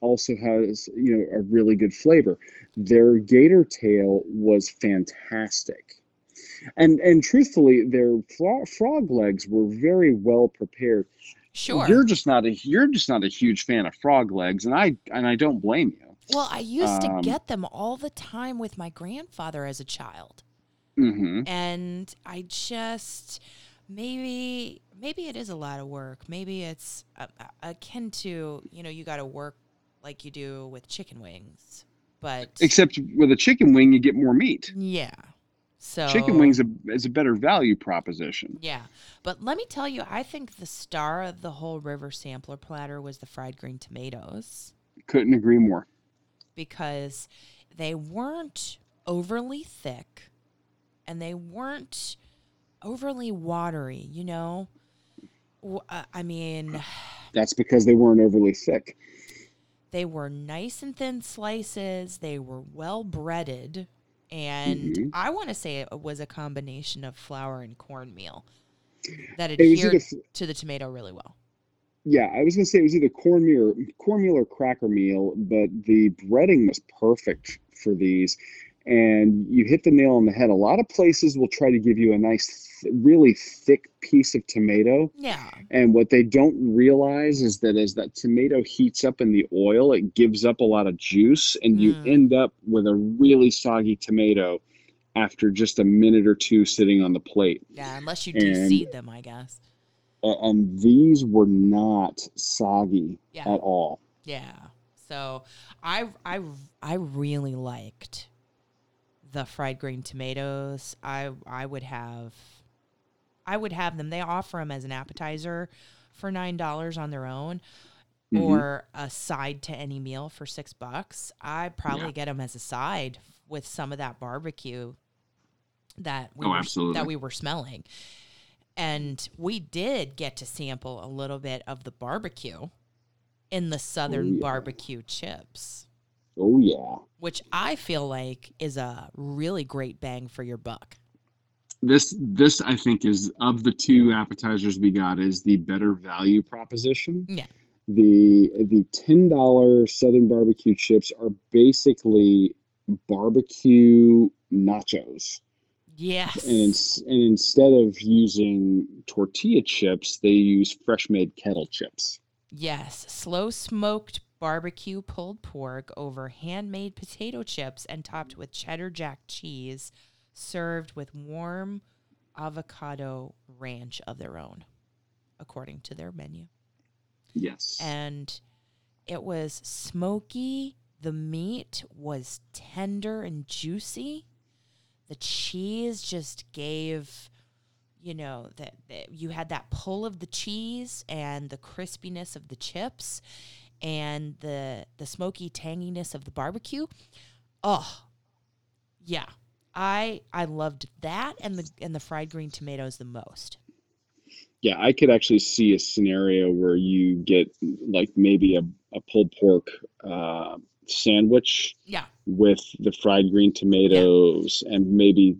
also has you know a really good flavor. Their gator tail was fantastic, and and truthfully, their fro- frog legs were very well prepared. Sure. You're just not a you're just not a huge fan of frog legs, and I and I don't blame you. Well, I used um, to get them all the time with my grandfather as a child. hmm and I just maybe maybe it is a lot of work. Maybe it's uh, uh, akin to you know you got to work like you do with chicken wings, but Except with a chicken wing, you get more meat. yeah. So Chicken wings is a better value proposition. Yeah, but let me tell you, I think the star of the whole river sampler platter was the fried green tomatoes Couldn't agree more. Because they weren't overly thick and they weren't overly watery. You know, uh, I mean. That's because they weren't overly thick. They were nice and thin slices. They were well breaded. And Mhm. I want to say it was a combination of flour and cornmeal that adhered either to the tomato really well. Yeah, I was gonna say it was either cornmeal, cornmeal or cracker meal, but the breading was perfect for these. And you hit the nail on the head. A lot of places will try to give you a nice, th- really thick piece of tomato, Yeah. and what they don't realize is that as that tomato heats up in the oil, it gives up a lot of juice, and you Mm. end up with a really soggy tomato after just a minute or two sitting on the plate. Yeah. Unless you And- de-seed them, I guess. And these were not soggy Yeah. at all. Yeah. So I I I really liked the fried green tomatoes. I I would have I would have them. They offer them as an appetizer for nine dollars on their own. Mhm. or a side to any meal for six bucks, I probably Yeah. get them as a side with some of that barbecue that we Oh, were, absolutely. that we were smelling. And we did get to sample a little bit of the barbecue in the southern oh, yeah. barbecue chips, Oh yeah. which I feel like is a really great bang for your buck. This this I think is of the two appetizers we got is the better value proposition. Yeah. The the ten dollar Southern barbecue chips are basically barbecue nachos. Yes. And, ins- and instead of using tortilla chips, they use fresh made kettle chips. Yes, slow smoked barbecue pulled pork over handmade potato chips and topped with cheddar jack cheese, served with warm avocado ranch of their own, according to their menu. Yes. And it was smoky. The meat was tender and juicy. The cheese just gave, you know, that you had that pull of the cheese and the crispiness of the chips and the the smoky tanginess of the barbecue. Oh, yeah. I I loved that and the and the fried green tomatoes the most. Yeah, I could actually see a scenario where you get like maybe a, a pulled pork uh, sandwich Yeah. With the fried green tomatoes, and maybe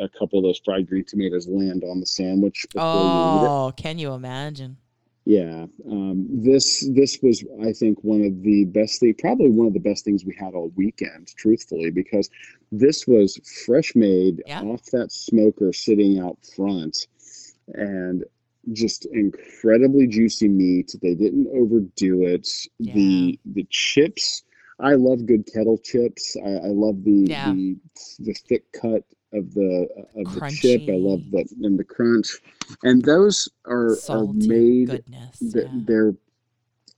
a couple of those fried green tomatoes land on the sandwich before you. Oh, can you imagine? Yeah, um, this this was I think one of the best thing, probably one of the best things we had all weekend, truthfully, because this was fresh made Yeah. off that smoker sitting out front, and just incredibly juicy meat. They didn't overdo it. The the chips, I love good kettle chips. I, I love the, Yeah. the the thick cut of the of the chip. I love Crunchy. that and the crunch, and those are are made goodness. th- yeah. they're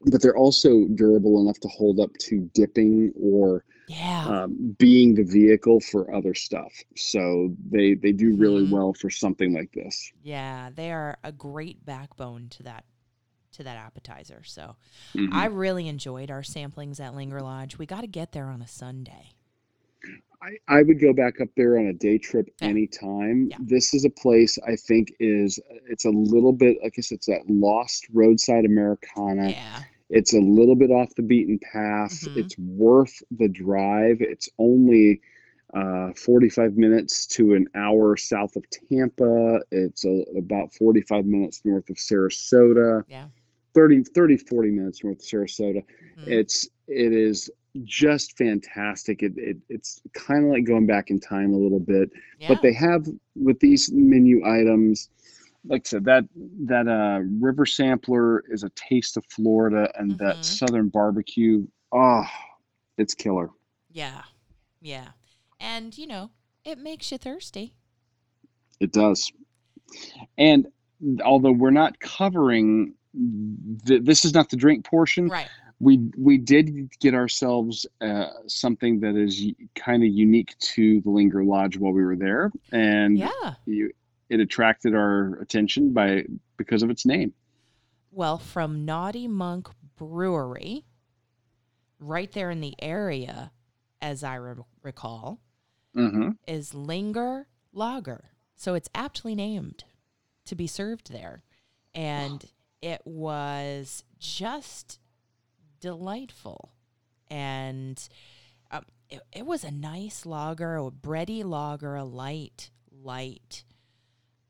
but they're also durable enough to hold up to dipping or yeah. um, being the vehicle for other stuff so they they do really Mhm. well for something like this Yeah, they are a great backbone to that to that appetizer. So Mhm. I really enjoyed our samplings at Linger Lodge. We got to get there on a Sunday. I, I would go back up there on a day trip Yeah. anytime. Yeah. This is a place I think is it's a little bit I guess it's that lost roadside Americana. Yeah. It's a little bit off the beaten path. Mhm. It's worth the drive. It's only uh, 45 minutes to an hour south of Tampa. It's a, about 45 minutes north of Sarasota. Yeah. 30, 30, 40 minutes north of Sarasota. Mhm. It's it is just fantastic. It, it it's kind of like going back in time a little bit yeah. but they have with these menu items like i said that that uh river sampler is a taste of florida and Mhm. that southern barbecue oh it's killer yeah. Yeah. And, you know, it makes you thirsty. it does and although we're not covering th- this is not the drink portion Right. we we did get ourselves uh, something that is kind of unique to the linger lodge while we were there and Yeah. you, it attracted our attention by because of its name. Well, from Naughty Monk Brewery, right there in the area, as I re- recall, Mm-hmm. is Linger Lager. So it's aptly named to be served there. And it was just delightful. And um, it, it was a nice lager, a bready lager, a light, light,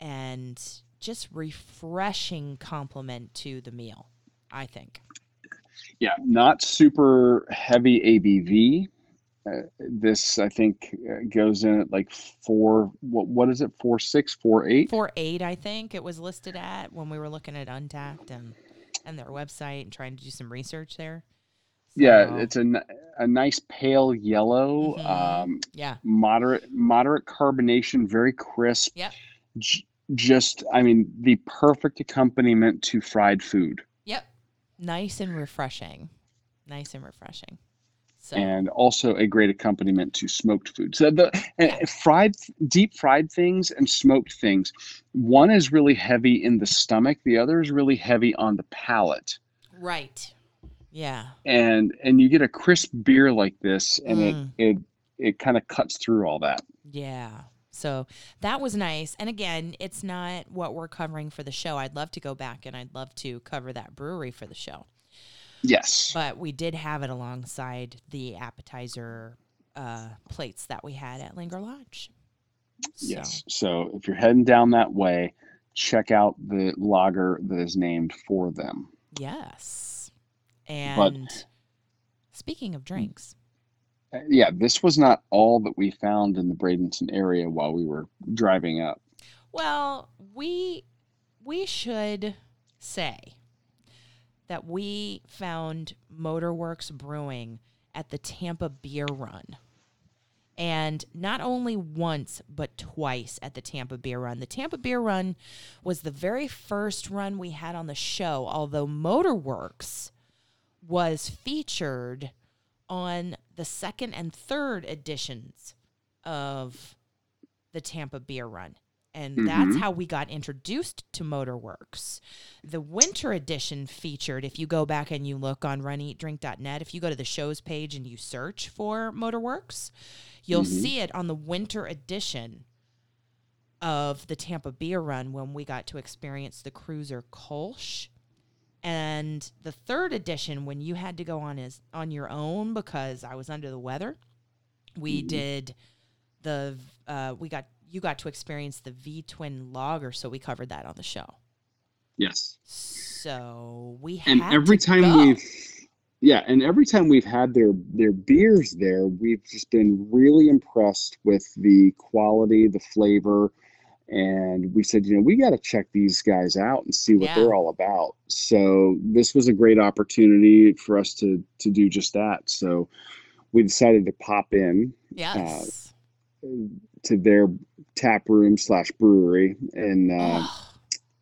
and just refreshing complement to the meal, I think. Yeah, not super heavy ABV. Uh, this I think uh, goes in at like four. What what is it? Four six, four eight. Four eight, I think it was listed at when we were looking at Untappd and and their website and trying to do some research there. Yeah, So, it's a nice pale yellow, Mhm. um, yeah, moderate moderate carbonation, very crisp. Yep. J- just I mean the perfect accompaniment to fried food. yep, nice and refreshing, nice and refreshing. So and also a great accompaniment to smoked food. So the and fried, deep fried things and smoked things, one is really heavy in the stomach. The other is really heavy on the palate. right, Yeah. and and you get a crisp beer like this, and Mm. it it it kind of cuts through all that. Yeah. So that was nice. And again, it's not what we're covering for the show. I'd love to go back and I'd love to cover that brewery for the show. Yes. But we did have it alongside the appetizer uh, plates that we had at Linger Lodge. So, Yes. So if you're heading down that way, check out the lager that is named for them. Yes. And but, speaking of drinks, Uh, Yeah, this was not all that we found in the Bradenton area while we were driving up. well, we we should say that we found Motorworks Brewing at the Tampa Beer Run. And not only once, but twice at the Tampa Beer Run. The Tampa Beer Run was the very first run we had on the show, although Motorworks was featured on the second and third editions of the Tampa Beer Run. And that's Mhm. how we got introduced to Motorworks. The winter edition featured, if you go back and you look on runeatdrink.net, if you go to the shows page and you search for Motorworks, you'll Mhm. see it on the winter edition of the Tampa Beer Run when we got to experience the Cruiser Kolsch. And the third edition, when you had to go on is on your own because I was under the weather, we Mhm. did the uh, we got you got to experience the V twin lager, so we covered that on the show. Yes. So we And had every time go. we've yeah, and every time we've had their their beers there, we've just been really impressed with the quality, the flavor, and we said, you know, we got to check these guys out and see what Yeah. they're all about. So this was a great opportunity for us to to do just that. So we decided to pop in uh, yes. To their tap room slash brewery and uh, oh,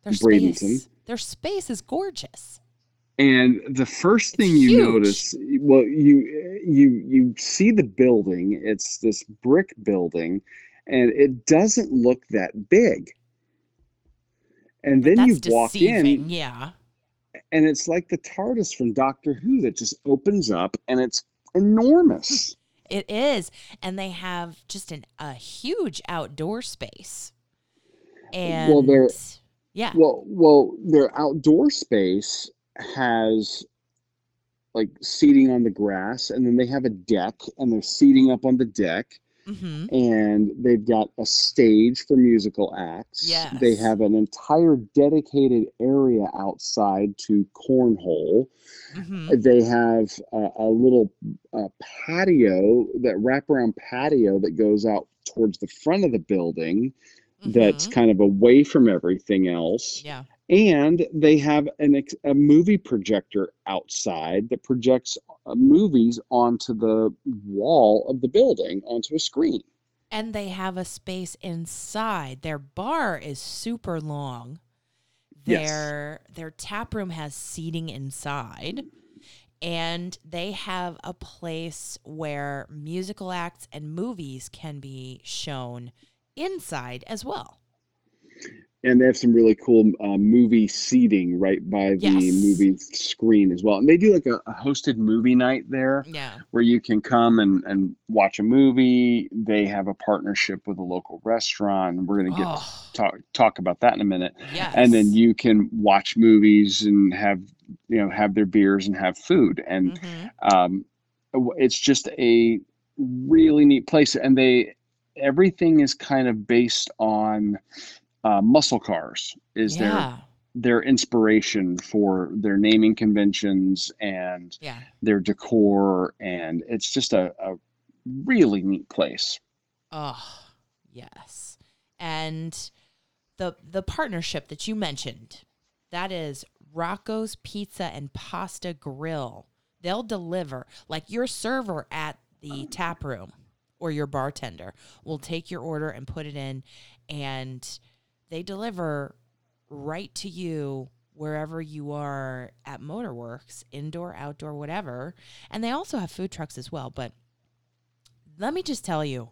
their Bradenton. space, their space is gorgeous. And the first It's thing you huge. notice, well, you you you see the building. It's this brick building, and it doesn't look that big. And then you walk deceiving. in, Yeah. and it's like the TARDIS from Doctor Who that just opens up, and it's enormous. It is, and they have just an, a huge outdoor space. And Well, yeah, Well, well, their outdoor space has like seating on the grass, and then they have a deck, and they're seating up on the deck. Hmm and they've got a stage for musical acts. They have an entire dedicated area outside to cornhole. hmm They have a, a little uh, patio, that wraparound patio that goes out towards the front of the building that's kind of away from everything else. yeah, And they have an, ex- a movie projector outside that projects uh, movies onto the wall of the building, onto a screen. and they have a space inside. Their bar is super long. Yes. Their their tap room has seating inside. And they have a place where musical acts and movies can be shown inside as well. And they have some really cool uh, movie seating right by the Yes. movie screen as well. And they do like a, a hosted movie night there Yeah. where you can come and, and watch a movie. They have a partnership with a local restaurant. and We're going to get Oh, talk talk about that in a minute. yes. And then you can watch movies and have you know have their beers and have food and Mhm. um, it's just a really neat place and they everything is kind of based on uh, muscle cars is their their inspiration for their naming conventions and Yeah. their decor and it's just a, a really neat place Oh, yes. And the the partnership that you mentioned, that is Rocco's Pizza and Pasta Grill. They'll deliver like your server at the tap room or your bartender will take your order and put it in and they deliver right to you wherever you are at Motorworks, indoor, outdoor, whatever. And they also have food trucks as well, but let me just tell you,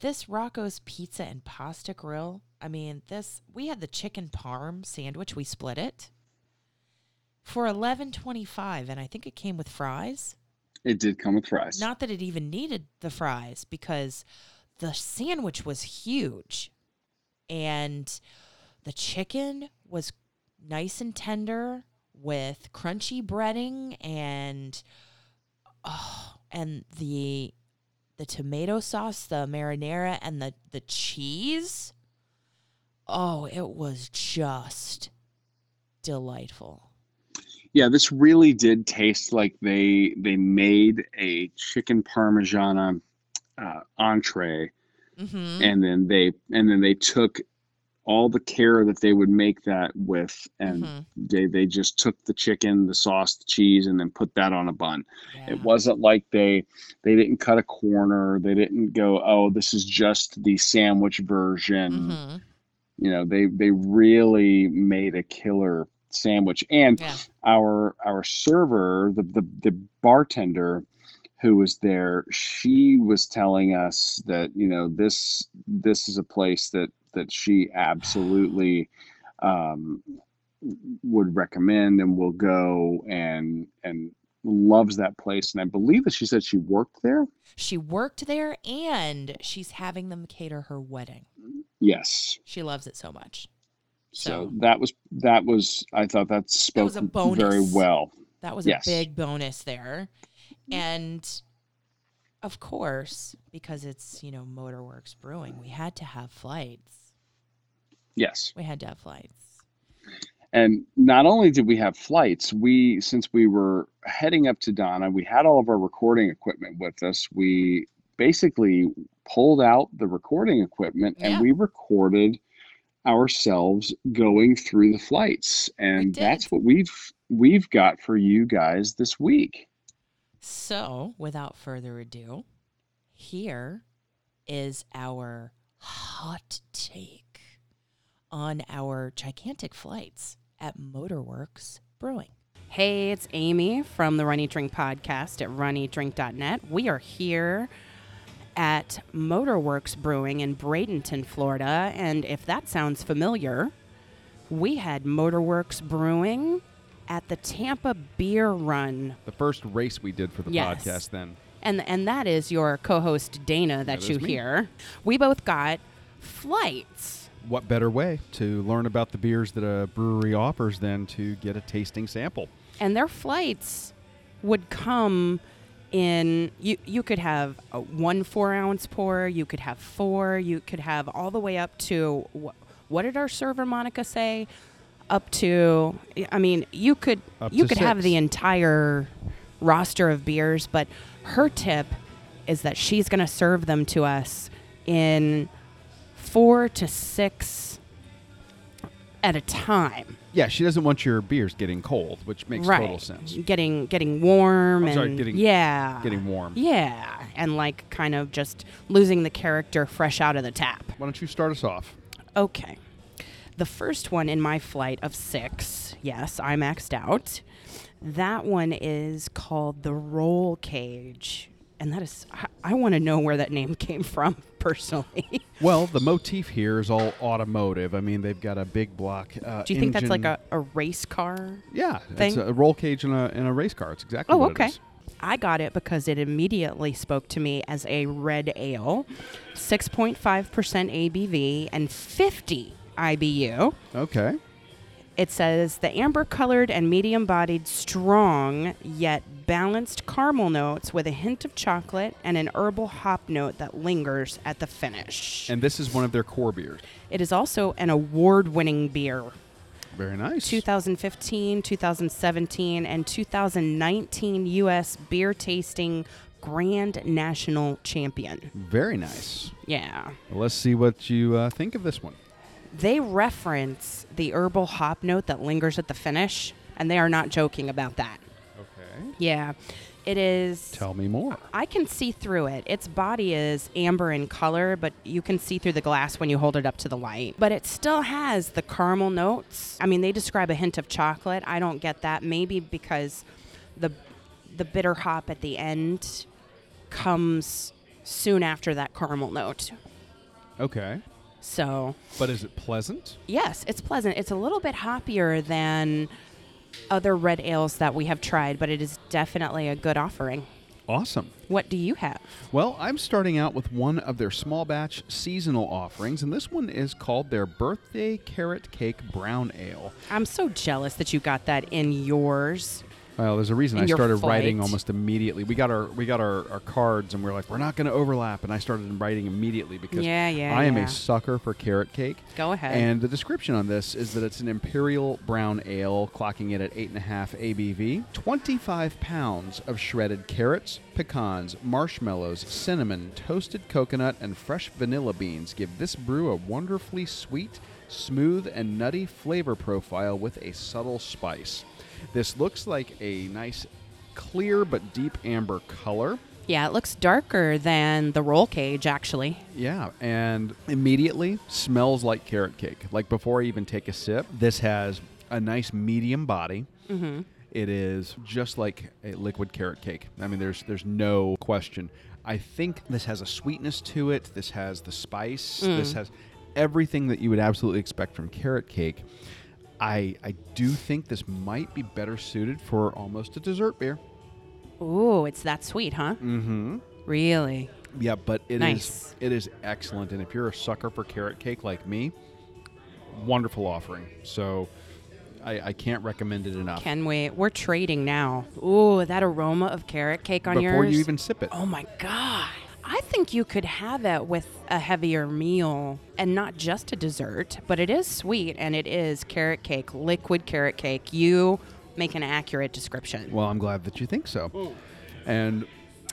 this Rocco's Pizza and Pasta Grill. I mean, this we had the chicken parm sandwich. We split it. for eleven twenty five, and I think it came with fries. It did come with fries. Not that it even needed the fries because the sandwich was huge, and the chicken was nice and tender with crunchy breading and oh, and the the tomato sauce, the marinara, and the the cheese. Oh, it was just delightful. Yeah, this really did taste like they they made a chicken parmigiana uh, entree, Mm-hmm. and then they and then they took all the care that they would make that with, and Mhm. they they just took the chicken, the sauce, the cheese, and then put that on a bun. Yeah. It wasn't like they they didn't cut a corner. They didn't go, oh, this is just the sandwich version. Mhm. You know, they they really made a killer sandwich. And Yeah. our our server, the the, the bartender who was there, she was telling us that you know this this is a place that that she absolutely um, would recommend and will go and and loves that place. And I believe that she said she worked there. She worked there and she's having them cater her wedding. Yes. She loves it so much. So, So- that was that was I thought that spoke a very well. That was Yes. a big bonus there. Mm-hmm. And of course, because it's, you know, Motorworks Brewing, we had to have flights. Yes. We had to have flights. And not only did we have flights, we since we were heading up to Donna, we had all of our recording equipment with us. We basically pulled out the recording equipment Yeah. and we recorded ourselves going through the flights. And that's what we've we've got for you guys this week. So, without further ado, here is our hot take on our gigantic flights at Motorworks Brewing. Hey, it's Amy from the Run Eat Drink podcast at runeatdrink.net. We are here at Motorworks Brewing in Bradenton, Florida. And if that sounds familiar, we had Motorworks Brewing at the Tampa Beer Run The first race we did for the Yes. podcast then. and and that is your co-host Dana that, That you hear. We both got flights. What better way to learn about the beers that a brewery offers than to get a tasting sample? and their flights would come in you you could have a one four ounce pour you could have four you could have all the way up to wh- what did our server monica say up to i mean you could Up you could have the entire roster of beers but her tip is that she's going to serve them to us in four to six at a time Yeah, she doesn't want your beers getting cold, which makes right. total sense. Getting getting warm I'm and sorry, getting- yeah, Getting warm. yeah, and like kind of just losing the character fresh out of the tap. Why don't you start us off? Okay, the first one in my flight of six. Yes, I maxed out. That one is called the Roll Cage, and that is I, I want to know where that name came from personally. Well, the motif here is all automotive. I mean, they've got a big block. Uh, Do you think that's like a, a race car yeah? thing? It's a roll cage in a in a race car. It's exactly Oh, what okay. it is. I got it because it immediately spoke to me as a red ale, 6.5% ABV and 50 IBU. Okay. It says the amber colored and medium bodied, strong yet balanced caramel notes with a hint of chocolate and an herbal hop note that lingers at the finish. And this is one of their core beers. it is also an award winning beer. Very nice. 2015, 2017, and 2019 U.S. Beer Tasting Grand National Champion. Very nice. Yeah. Well, let's see what you uh, think of this one. They reference the herbal hop note that lingers at the finish, and they are not joking about that. Okay. Yeah. It is. Tell me more. I can see through it. Its body is amber in color, but you can see through the glass when you hold it up to the light. But it still has the caramel notes. I mean, they describe a hint of chocolate. I don't get that. Maybe because the the bitter hop at the end comes soon after that caramel note. Okay. So, But is it pleasant? yes, it's pleasant. It's a little bit hoppier than other red ales that we have tried, but it is definitely a good offering. Awesome. What do you have? Well, I'm starting out with one of their small batch seasonal offerings, and this one is called their Birthday Carrot Cake Brown Ale. I'm so jealous that you got that in yours. Well, there's a reason I started writing almost immediately. We got our we got our, our cards, and we are like, we're not going to overlap, and I started writing immediately because Yeah, yeah, I am yeah. a sucker for carrot cake. Go ahead. And the description on this is that it's an imperial brown ale, clocking it at eight and a half ABV. Twenty-five pounds of shredded carrots, pecans, marshmallows, cinnamon, toasted coconut, and fresh vanilla beans give this brew a wonderfully sweet, smooth, and nutty flavor profile with a subtle spice. This looks like a nice, clear but deep amber color. Yeah, it looks darker than the roll cage, actually. Yeah, and immediately smells like carrot cake. Like before I even take a sip, this has a nice medium body. Mm-hmm. is just like a liquid carrot cake. I mean, there's there's no question. I think this has a sweetness to it. This has the spice. This has everything that you would absolutely expect from carrot cake. I I do think this might be better suited for almost a dessert beer. Ooh, it's that sweet, huh? Mm-hmm. Really? Yeah, but it is Nice. it is excellent, and if you're a sucker for carrot cake like me, wonderful offering. So I, I can't recommend it enough. Can we? We're trading now. Ooh, that aroma of carrot cake on Before yours. Before you even sip it, Oh my god. I think you could have it with a heavier meal and not just a dessert, but it is sweet and it is carrot cake, liquid carrot cake. You make an accurate description. well, I'm glad that you think so. Mm. And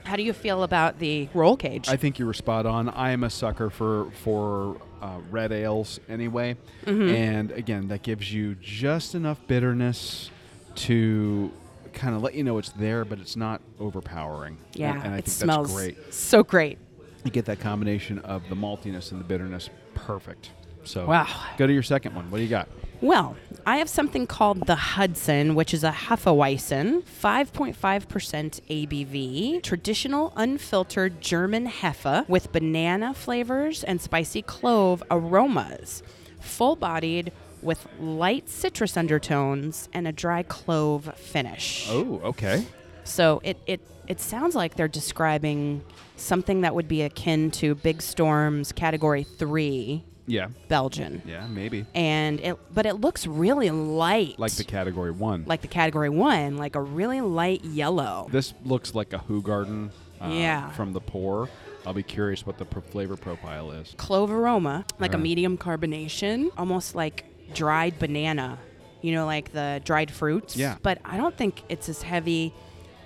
How do you feel about the roll cage? I think you were spot on. I am a sucker for for uh, red ales anyway, Mm-hmm. and again, that gives you just enough bitterness to kind of let you know it's there, but it's not overpowering. yeah, and, and I it think smells that's great. so great. You get that combination of the maltiness and the bitterness perfect. So Wow. go to your second one. What do you got? Well, I have something called the Hudson, which is a Hefeweizen, 5.5% ABV, traditional unfiltered German Hefe with banana flavors and spicy clove aromas. Full bodied with light citrus undertones and a dry clove finish. Oh, okay. So it, it, it sounds like they're describing something that would be akin to Big Storm's Category 3 Yeah, Belgian yeah, maybe and it but it looks really light like the category one. like the category one like a really light yellow this looks like a Hoegaarden. Uh, Yeah. From the pour. I'll be curious what the pro- flavor profile is. clove aroma like a Uh. medium carbonation almost like dried banana you know like the dried fruits Yeah. but i don't think it's as heavy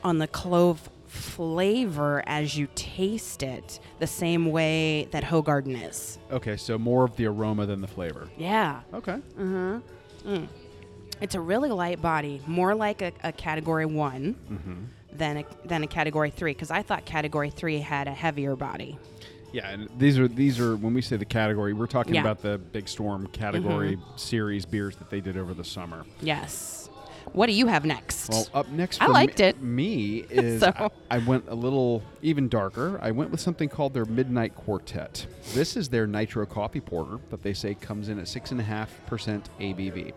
on the clove flavor as you taste it the same way that Hoegaarden is Okay, so more of the aroma than the flavor. yeah Okay. it's a really light body more like a, a category one Mm-hmm. than a, than a category three because i thought category three had a heavier body Yeah, and these are these are when we say the category, we're talking Yeah. Mm-hmm. about the Big Storm category series beers that they did over the summer. Yes. What do you have next? Well, up next, I for liked me, it. Me is So- I, I went a little even darker. I went with something called their Midnight Quartet. This is their nitro coffee porter that they say comes in at six and a half percent ABV.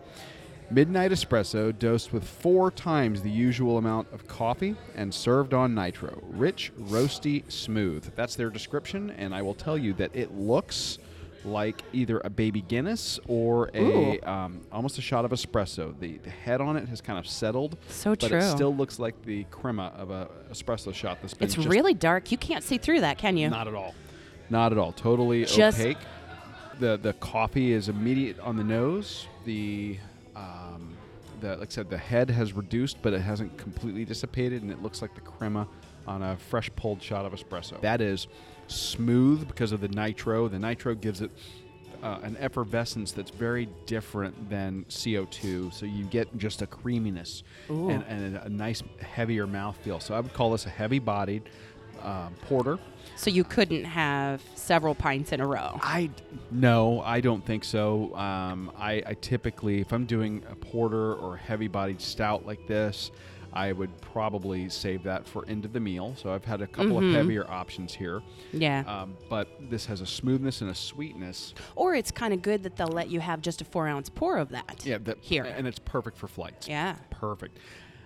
Midnight espresso dosed with four times the usual amount of coffee and served on nitro. Rich, roasty, smooth. That's their description, and I will tell you that it looks like either a baby Guinness or a um, almost a shot of espresso. The, the head on it has kind of settled, So but true. it still looks like the crema of a espresso shot that's been it's really dark. You can't see through that, can you? not at all, not at all. Totally Just- opaque. The the coffee is immediate on the nose. The the like I said, the head has reduced, but it hasn't completely dissipated, and it looks like the crema on a fresh pulled shot of espresso. That is smooth because of the nitro. The nitro gives it uh, an effervescence that's very different than CO2. So you get just a creaminess and, and a, nice heavier mouthfeel. So I would call this a heavy-bodied um, porter. So you couldn't have several pints in a row. I no, I don't think so. Um, I, I typically, if I'm doing a porter or heavy-bodied stout like this, I would probably save that for end of the meal. So I've had a couple Mhm. of heavier options here. Yeah. Um, but this has a smoothness and a sweetness. or it's kind of good that they'll let you have just a four ounce pour of that. Yeah, that, Here. and it's perfect for flights. Yeah. perfect.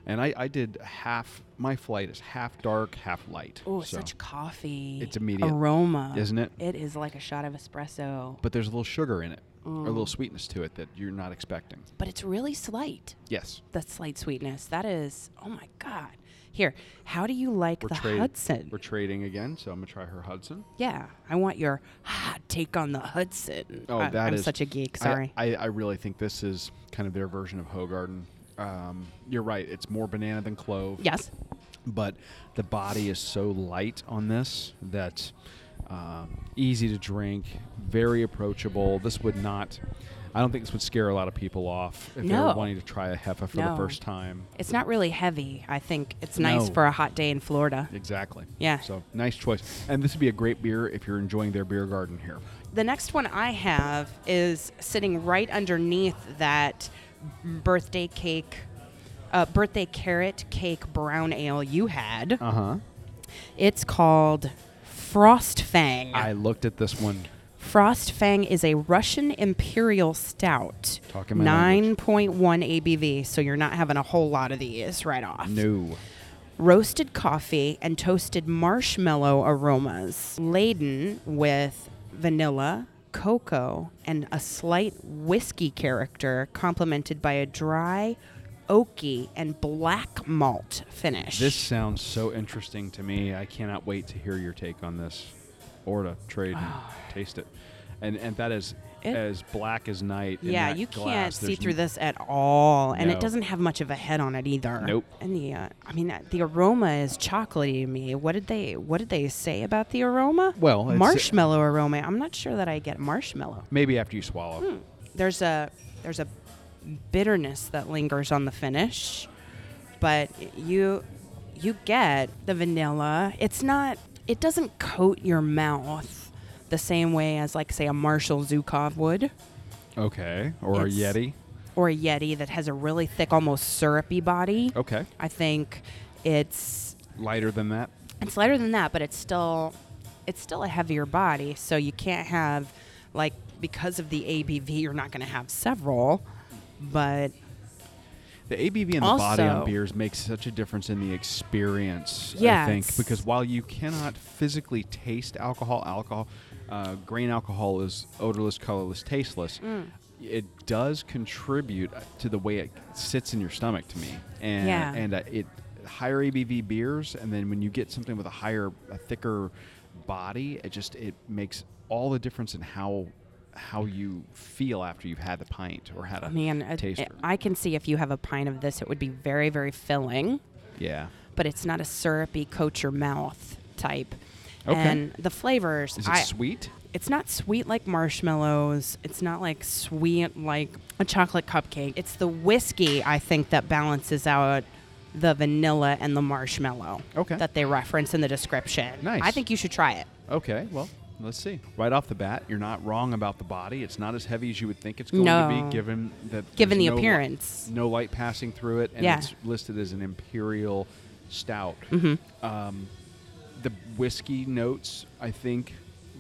And I, I did half. My flight is half dark, half light. Oh, so- such coffee. It's immediate, aroma, isn't it? It is like a shot of espresso, But there's a little sugar in it, or a Mm. little sweetness to it that you're not expecting. but it's really slight. Yes, The slight sweetness. That is. Oh my god. Here, how do you like we're the trading. Hudson? We're trading again, so I'm gonna try her Hudson. yeah, I want your hot take on the Hudson. Oh, I, that I'm is- such a geek. I- Sorry. I, I, really think this is kind of their version of Hoegaarden. Um, you're right; it's more banana than clove. yes. but the body is so light on this that um, easy to drink, very approachable. This would not. I don't think this would scare a lot of people off if they No. were wanting to try a Hefe for the first time. It's not really heavy. I think it's nice No. for a hot day in Florida. Exactly. Yeah. So nice choice, and this would be a great beer if you're enjoying their beer garden here. The next one I have is sitting right underneath that birthday cake, uh, birthday carrot cake brown ale you had. Uh huh. It's called Frost Fang. I looked at this one. Frost Fang is a Russian Imperial Stout. Talking my language. 9.1 ABV, so you're not having a whole lot of these right off. No. roasted coffee and toasted marshmallow aromas, laden with vanilla, cocoa, and a slight whiskey character, complemented by a dry, oaky, and black malt finish. This sounds so interesting to me. I cannot wait to hear your take on this, or to trade and ah. taste it. And and that is It- as black as night. yeah, you can't glass. see through this at all, and No. it doesn't have much of a head on it either. Nope. And the, uh, I mean, uh, the aroma is chocolatey to me. What did they, what did they say about the aroma? Well, it's- marshmallow aroma. I'm not sure that I get marshmallow. Maybe after you swallow. Hmm. There's a, there's a bitterness that lingers on the finish, but you, you get the vanilla. It's not, it doesn't coat your mouth the same way as like say a Marshal Zhukov would. Okay. Or It's- a Yeti. or a Yeti that has a really thick, almost syrupy body. Okay. I think it's Lighter than that. it's lighter than that, but it's still it's still a heavier body. So you can't have like because of the ABV, you're not going to have several. But The ABV and the body on Also- beers makes such a difference in the experience. I think because while you cannot physically taste alcohol, alcohol, uh, grain alcohol is odorless, colorless, tasteless. Mm. It does contribute to the way it sits in your stomach to me, and Yeah. and uh, it higher ABV beers, and then when you get something with a higher, a thicker body, it just it makes all the difference in how how you feel after you've had the pint or had a man, it- taster. it- I can see if you have a pint of this, it would be very, very filling. yeah. But it's not a syrupy coat your mouth type. Okay. And the flavors, Is it I, sweet? it's not sweet like marshmallows. It's not like sweet like a chocolate cupcake. It's the whiskey, I think, that balances out the vanilla and the marshmallow Okay. that they reference in the description. Nice. I think you should try it. Okay, well, let's see. Right off the bat, you're not wrong about the body. It's not as heavy as you would think it's going to be, given that Given the no li- appearance. no light passing through it, and Yeah. it's listed as an imperial stout. Mhm. Um, the whiskey notes, I think,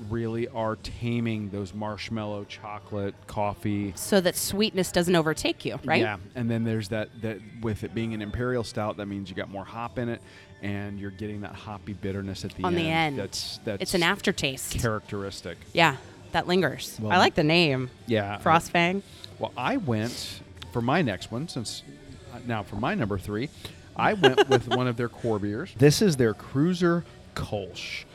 really are taming those marshmallow, chocolate, coffee. So that sweetness doesn't overtake you, right? Yeah, and then there's that that with it being an imperial stout, that means you got more hop in it, and you're getting that hoppy bitterness at the On end. the end. That's that's It's an aftertaste. characteristic. yeah, that lingers. Well, I like the name. Yeah. Frostfang. Well, I went for my next one since uh, now for my number three, I went with one of their core beers. This is their Cruiser Kolsch,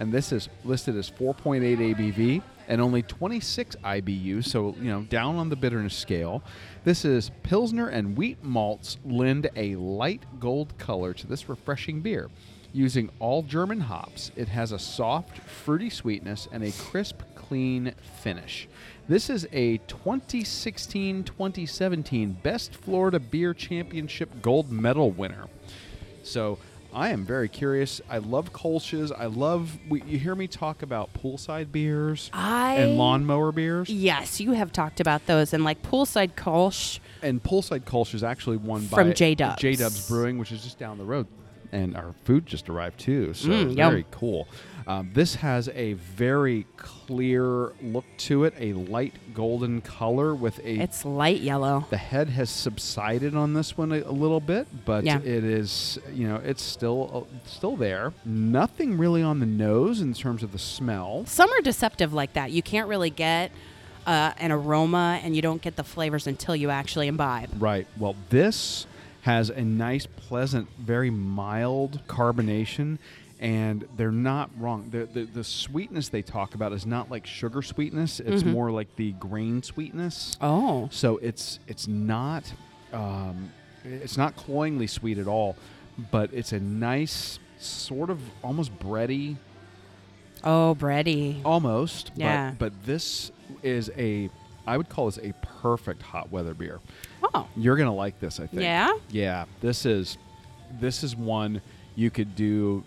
and this is listed as 4.8 ABV and only 26 IBU, so you know down on the bitterness scale. This is Pilsner and wheat malts lend a light gold color to this refreshing beer. Using all German hops, it has a soft, fruity sweetness and a crisp, clean finish. This is a 2016 2017 Best Florida Beer Championship gold medal winner. So I am very curious. I love Kolsch's. I love. We, you hear me talk about poolside beers I and lawnmower beers. Yes, you have talked about those and like poolside Kolsch. And poolside Kolsch is actually one From by J-Dubs. J Dubs Brewing, which is just down the road. And our food just arrived too, so Mm, yum. very cool. Um, this has a very clear look to it, a light golden color with a It's light yellow. The head has subsided on this one a, a little bit, but Yeah. it is, you know, it's still uh, still there. Nothing really on the nose in terms of the smell. Some are deceptive like that. You can't really get uh, an aroma and you don't get the flavors until you actually imbibe. Right. Well, this has a nice, pleasant, very mild carbonation, and they're not wrong. The, the, the sweetness they talk about is not like sugar sweetness, it's more like the grain sweetness. Oh. So it's it's not um, it's not cloyingly sweet at all, but it's a nice sort of almost bready, Oh, bready. almost. Yeah. But, but this is a I would call this a perfect hot weather beer. Oh. You're gonna like this, I think. Yeah? Yeah. This is this is one you could do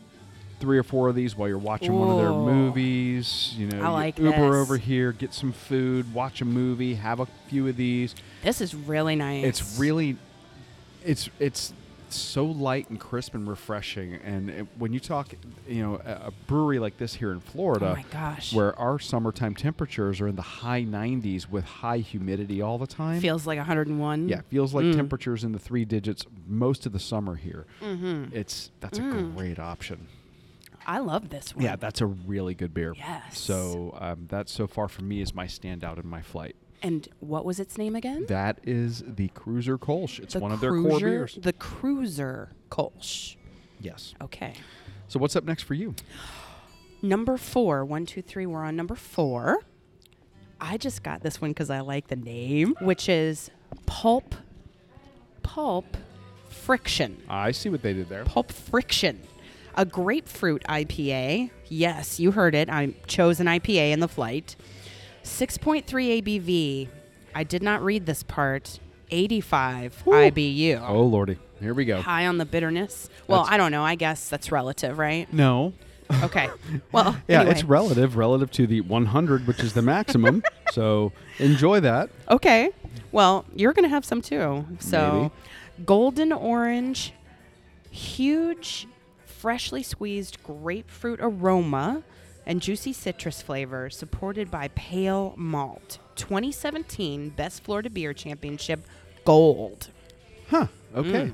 three or four of these while you're watching one of their movies. You know, I like Uber this. over here, get some food, watch a movie, have a few of these. This is really nice. It's really, it's it's so light and crisp and refreshing. And it, when you talk, you know, a, a brewery like this here in Florida, Oh my gosh. where our summertime temperatures are in the high 90s with high humidity all the time. feels like 101. Yeah, feels like Mm. temperatures in the three digits most of the summer here. Mm-hmm. It's that's a Mm. great option. I love this one. Yeah, that's a really good beer. Yes. So um, that so far for me is my standout in my flight. And what was its name again? That is the Cruiser Kolsch. It's the one of their core beers. The Cruiser Kolsch. Yes. Okay. So what's up next for you? Number four. One, two, three. We're on number four. I just got this one because I like the name, which is Pulp. Pulp Friction. I see what they did there. Pulp Friction. A grapefruit IPA. Yes, you heard it. I chose an IPA in the flight. 6.3 ABV. I did not read this part. 85 IBU. Oh lordy, here we go. High on the bitterness. Well, That's- I don't know. I guess that's relative, right? No. Okay. Well, Yeah, anyway. it's relative, relative to the 100, which is the maximum. so enjoy that. Okay. Well, you're going to have some too. So, golden orange, huge, freshly squeezed grapefruit aroma and juicy citrus flavor, supported by pale malt. 2017 Best Florida Beer Championship Gold. Huh. Okay. Mm.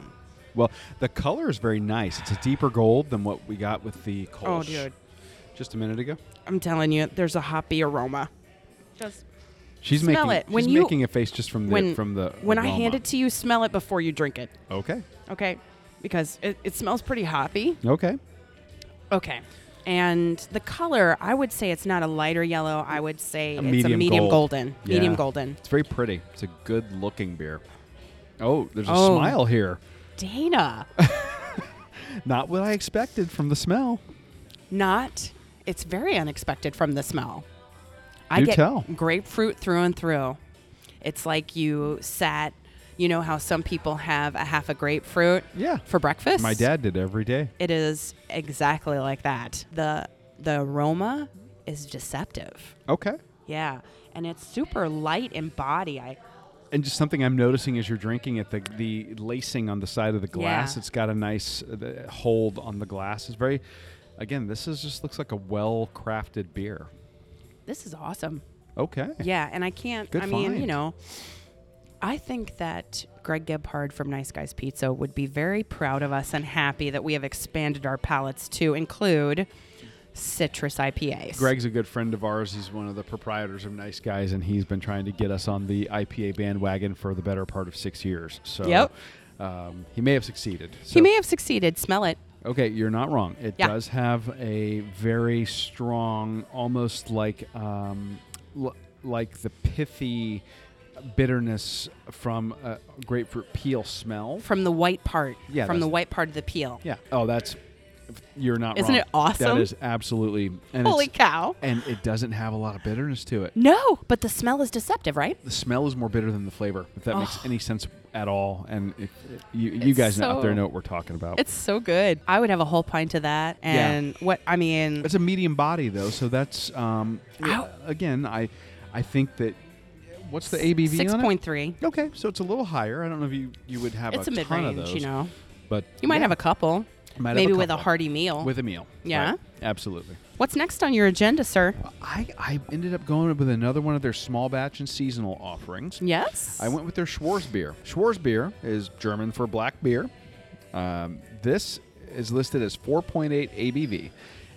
Well, the color is very nice. It's a deeper gold than what we got with the Kolsch Oh, dude. just a minute ago. I'm telling you, there's a hoppy aroma. Just She's Smell making it. When she's you- making a face just from the when from the when I hand it to you, smell it before you drink it. Okay. Okay? Because it, it smells pretty hoppy. Okay. Okay. And the color, I would say it's not a lighter yellow. I would say A it's a medium medium gold. golden. Medium golden. It's very pretty. It's a good looking beer. Oh, there's a Oh. smile here. Dana. Not what I expected from the smell. not. It's very unexpected from the smell. I Do get tell. grapefruit through and through. It's like you sat, you know how some people have a half a grapefruit Yeah. for breakfast? My dad did every day. It is exactly like that. The the aroma is deceptive. Okay. Yeah. And it's super light in body. I And just something I'm noticing as you're drinking it, the the lacing on the side of the glass, Yeah. it's got a nice uh, hold on the glass. It's very, again, this is just looks like a well crafted beer. this is awesome. Okay. Yeah, and I can't. Good I mean, you know, I think that Greg Gebhard from Nice Guys Pizza would be very proud of us and happy that we have expanded our palettes to include citrus IPAs. Greg's a good friend of ours. He's one of the proprietors of Nice Guys, and he's been trying to get us on the IPA bandwagon for the better part of six years. So, Yep. um, he may have succeeded. he may have succeeded. Smell it. Okay, you're not wrong. It Yeah. does have a very strong, almost like um, l- like the pithy bitterness from a grapefruit peel smell. From the white part. Yeah, From the white part of the peel. Yeah. Oh, that's You're not Isn't wrong. it awesome? That is absolutely. And Holy cow. And it doesn't have a lot of bitterness to it. No, but the smell is deceptive, right? The smell is more bitter than the flavor, if that makes Oh. any sense at all. And if, you, you It's guys out there know what we're talking about. It's so good. I would have a whole pint of that. Yeah. And what I mean, It's a medium body though, so that's um, yeah, again. I I think that what's the ABV six on point three. Okay, so it's a little higher. I don't know if you you would have It's a a, mid range, those, you know. but You might yeah, have a couple, might maybe with a hearty meal. with a meal. Yeah? right. absolutely. What's next on your agenda, sir? I I ended up going with another one of their small batch and seasonal offerings. Yes. I went with their Schwarzbier. Schwarzbier is German for black beer. Um, this is listed as 4.8 ABV,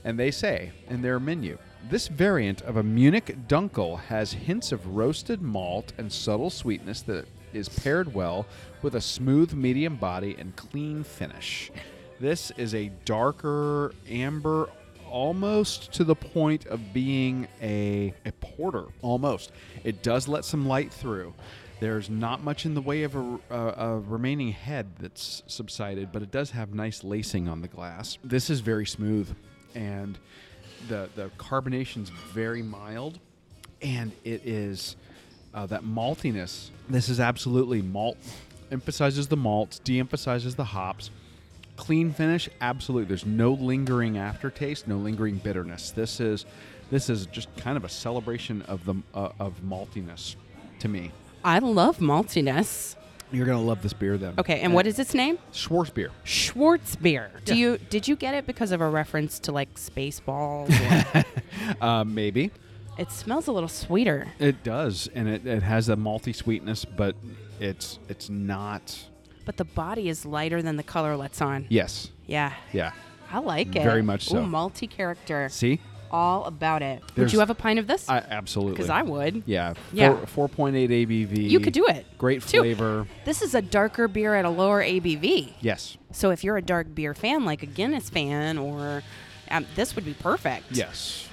and they say in their menu this variant of a Munich Dunkel has hints of roasted malt and subtle sweetness that is paired well with a smooth medium body and clean finish. This is a darker amber almost to the point of being a, a porter almost. It does let some light through. There's not much in the way of a, a, a remaining head that's subsided but it does have nice lacing on the glass. This is very smooth and the the carbonation's very mild and it is uh, that maltiness this is absolutely malt emphasizes the malts de-emphasizes the hops. Clean finish absolutely there's no lingering aftertaste no lingering bitterness. This is this is just kind of a celebration of the uh, of maltiness to me. I love maltiness. You're gonna love this beer then Okay, and what is its name? Schwarzbier Schwarzbier. Do Yeah. you did you get it because of a reference to like Spaceballs? or- uh, maybe it smells a little sweeter. it does and it, it has a malty sweetness but it's it's not But the body is lighter than the color lets on. yes Yeah. yeah I like it. Very much so. Ooh, multi character. see All about it. Would There's- you have a pint of this? i absolutely Because I would. yeah Yeah. 4.8 abv You could do it. great too. flavor This is a darker beer at a lower ABV. yes So if you're a dark beer fan, like a Guinness fan, or um, this would be perfect. Yes.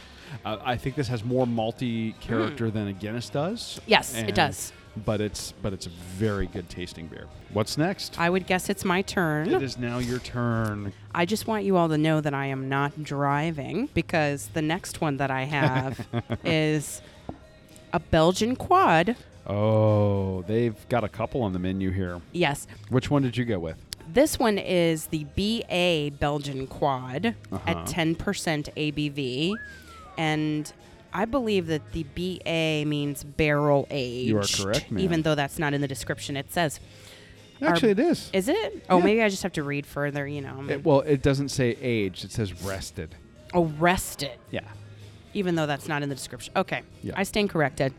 Uh, I think this has more malty character than a Guinness does. Hmm. Yes, it does. But it's but it's a very good tasting beer. What's next? I would guess it's my turn. it is now your turn. I just want you all to know that I am not driving because the next one that I have is a Belgian quad. Oh, they've got a couple on the menu here. Yes, Which one did you go with? this one is the BA Belgian quad Uh-huh. at 10% ABV. And I believe that the BA means barrel aged. You are correct, ma'am. Even though that's not in the description, it says. Actually, it is. Is it? Oh, Yeah. maybe I just have to read further, you know. It- well, it doesn't say aged. It says rested. oh, rested. Yeah. even though that's not in the description. Okay, Yeah. I stand corrected.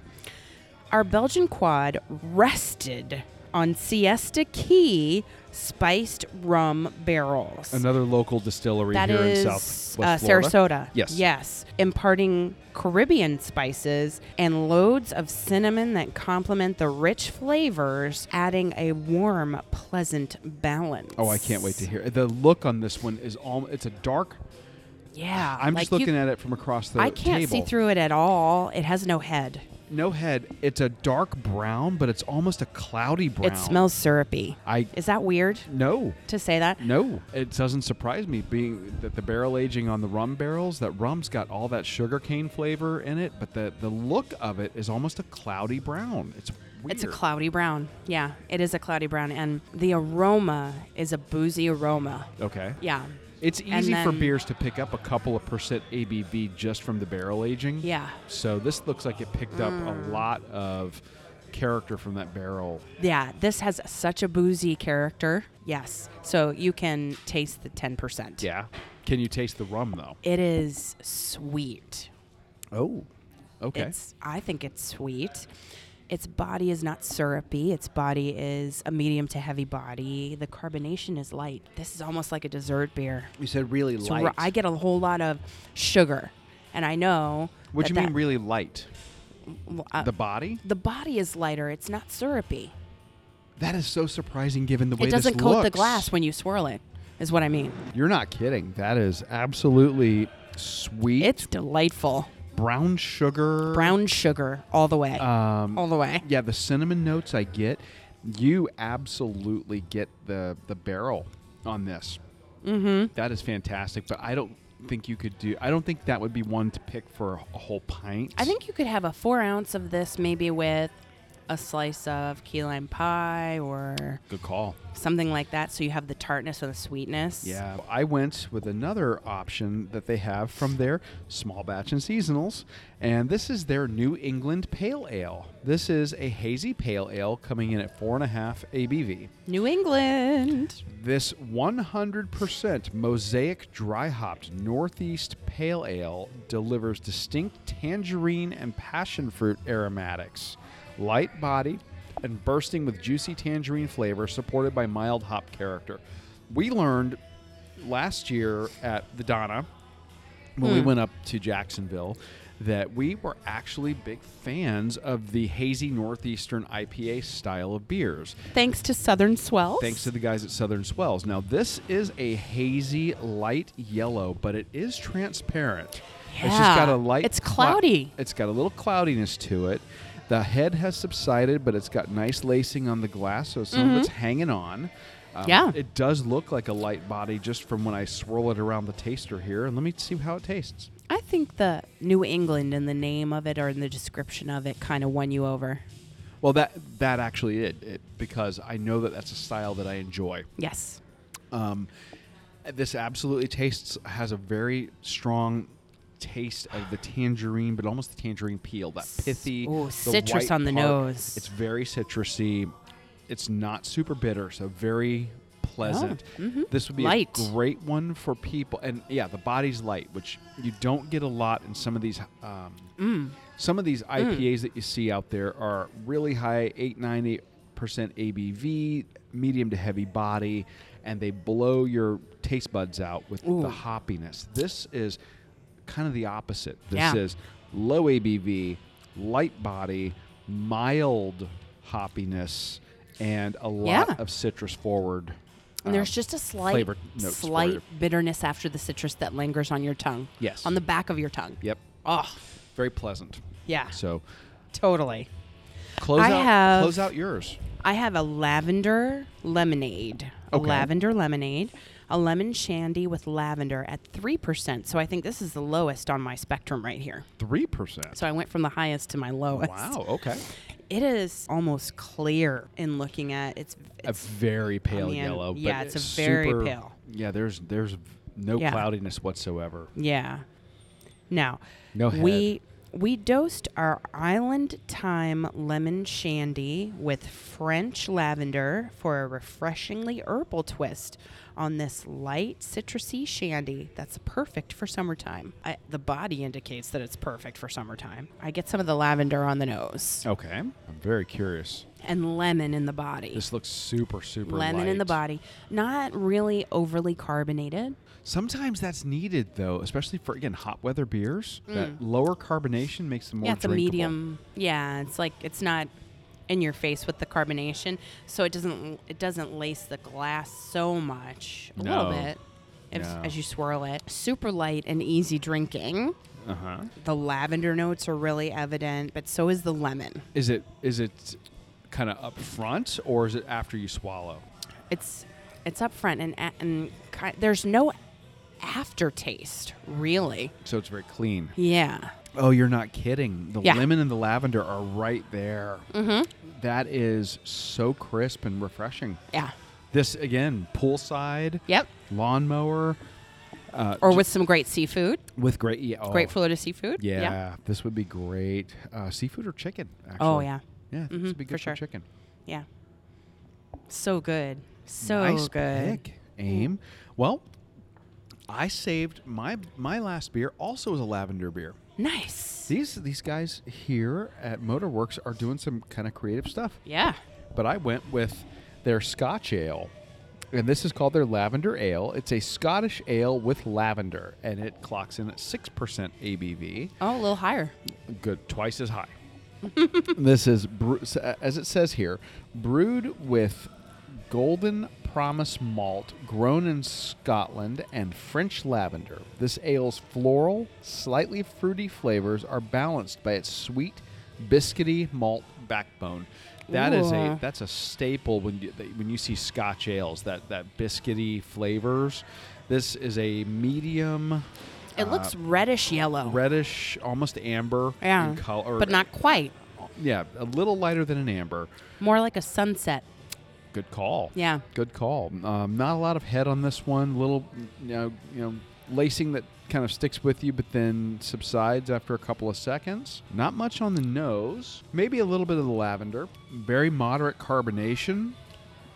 Our Belgian quad rested on Siesta Key spiced rum barrels. Another local distillery That here is in South uh, Florida. Sarasota. Yes. Yes. Imparting Caribbean spices and loads of cinnamon that complement the rich flavors, adding a warm, pleasant balance. Oh, I can't wait to hear. The look on this one is all. It's a dark. Yeah. I'm like just looking you, at it from across the I can't table. see through it at all. It has no head. No head. It's a dark brown, but it's almost a cloudy brown. It smells syrupy. I Is that weird no. to say that? No, it doesn't surprise me being that the barrel aging on the rum barrels, that rum's got all that sugarcane flavor in it, but the the look of it is almost a cloudy brown. It's weird. It's a cloudy brown. Yeah, it is a cloudy brown. And the aroma is a boozy aroma. Okay. Yeah. It's easy for beers to pick up a couple of percent ABV just from the barrel aging. Yeah. So this looks like it picked up a Mm. lot of character from that barrel. Yeah, this has such a boozy character. Yes. So you can taste the 10%. Yeah. Can you taste the rum though? It is sweet. Oh. Okay. It's I think it's sweet. Its body is not syrupy. Its body is a medium to heavy body. The carbonation is light. This is almost like a dessert beer. you said really It's ri- I get a whole lot of sugar, and I know. what do you mean really light? uh, the body? the body is lighter. It's not syrupy. That is so surprising given the way It doesn't coat the glass when you swirl it. Is what I mean. You're not kidding. That is absolutely sweet. It's delightful. Brown sugar. Brown sugar all the way. Um, all the way. yeah, the cinnamon notes I get. You absolutely get the the barrel on this. Mm-hmm. That is fantastic, but I don't think you could do. I don't think that would be one to pick for a, a whole pint. I think you could have a four ounce of this maybe with a slice of key lime pie or good call. something like that. So you have the tartness or the sweetness. Yeah, I went with another option that they have from their small batch and seasonals, and this is their New England Pale Ale. This is a hazy pale ale coming in at four and a half ABV. New England. This 100% mosaic dry hopped Northeast Pale Ale delivers distinct tangerine and passion fruit aromatics, light body, and bursting with juicy tangerine flavor supported by mild hop character. We learned last year at the Donna when we hmm. went up to Jacksonville that we were actually big fans of the hazy northeastern IPA style of beers Thanks to Southern Swells. thanks to the guys at Southern Swells. Now, this is a hazy light yellow, but it is transparent. Yeah. It's just got a light. It's clou- cloudy. it's got a little cloudiness to it. The head has subsided, but it's got nice lacing on the glass, so some of it's hanging on. Um, Mm-hmm. Yeah. It does look like a light body just from when I swirl it around the taster here. And let me see how it tastes. I think the New England in the name of it or in the description of it kind of won you over. Well, that that actually it, it because I know that that's a style that I enjoy. Yes. Um, this absolutely tastes has a very strong taste of the tangerine, but almost the tangerine peel, that pithy, Ooh, the citrus on the part. nose. It's very citrusy. It's not super bitter, so very pleasant. This would be Oh, Light. a great one for people. And yeah, the body's light, which you don't get a lot in some of these. Um, Mm. Some of these IPAs that you see out there are really high, eight, nine, eight percent ABV, medium to heavy body, and they blow your taste buds out with Ooh. the hoppiness. This is kind of the opposite. This Yeah. is low ABV, light body, mild hoppiness, and a lot Yeah. of citrus forward. And there's um, just a slight, slight bitterness after the citrus that lingers on your tongue. Yes. On the back of your tongue. Yep. Oh, Very pleasant. yeah. So Totally. close I out have- close out yours. I have a lavender lemonade. Okay. A lavender lemonade. A lemon shandy with lavender at 3%. So I think this is the lowest on my spectrum right here. Three percent. So I went from the highest to my lowest. Wow. Okay. It is almost clear in looking at it's, a very pale yellow. yeah, but it's a very super- pale. Yeah, there's there's no Yeah. cloudiness whatsoever. yeah. Now, No head. we we dosed our island time lemon shandy with French lavender for a refreshingly herbal twist on this light citrusy shandy that's perfect for summertime. I, the body indicates that it's perfect for summertime. I get some of the lavender on the nose Okay. I'm very curious. and lemon in the body. This looks super super lemon in the body, not really overly carbonated. Sometimes that's needed though, especially for again hot weather beers. That lower carbonation makes them more Mm. yeah, it's a medium. Yeah, it's like it's not in your face with the carbonation, so it doesn't it doesn't lace the glass so much. A little bit. If, No. As you swirl it, super light and easy drinking. Uh-huh. The lavender notes are really evident, but so is the lemon. Is it is it kind of up front or is it after you swallow? It's it's up front and and there's no aftertaste really. So it's very clean. Yeah. Oh, you're not kidding. The Yeah. lemon and the lavender are right there. Mm-hmm. That is so crisp and refreshing. Yeah. This again, poolside, Yep. lawnmower, uh, Or with some great seafood. with great yeah, oh, Great Florida seafood. Yeah, this would be great. Uh, seafood or chicken? Actually. Oh yeah. yeah, this Mhm, would be good for, sure. chicken. Yeah. So good. So nice good. pick, Aim. Well, I saved my my last beer. Also, was a lavender beer. Nice. These these guys here at Motorworks are doing some kind of creative stuff. Yeah. but I went with their Scotch ale. And this is called their Lavender Ale. It's a Scottish ale with lavender, and it clocks in at 6% ABV. Oh, a little higher. Good, twice as high. this is, bre- uh, as it says here, brewed with Golden Promise malt grown in Scotland and French lavender. This ale's floral, slightly fruity flavors are balanced by its sweet, biscuity malt backbone. That is Ooh. a that's a staple when you when you see Scotch ales that that biscuity flavors. This is a medium It looks uh, reddish yellow, reddish, almost amber Yeah, in color, but not quite. yeah, a little lighter than an amber. More like a sunset. Good call. Yeah. Good call. Um, not a lot of head on this one. Little, you know, you know, lacing that kind of sticks with you, but then subsides after a couple of seconds. Not much on the nose. Maybe a little bit of the lavender. Very moderate carbonation.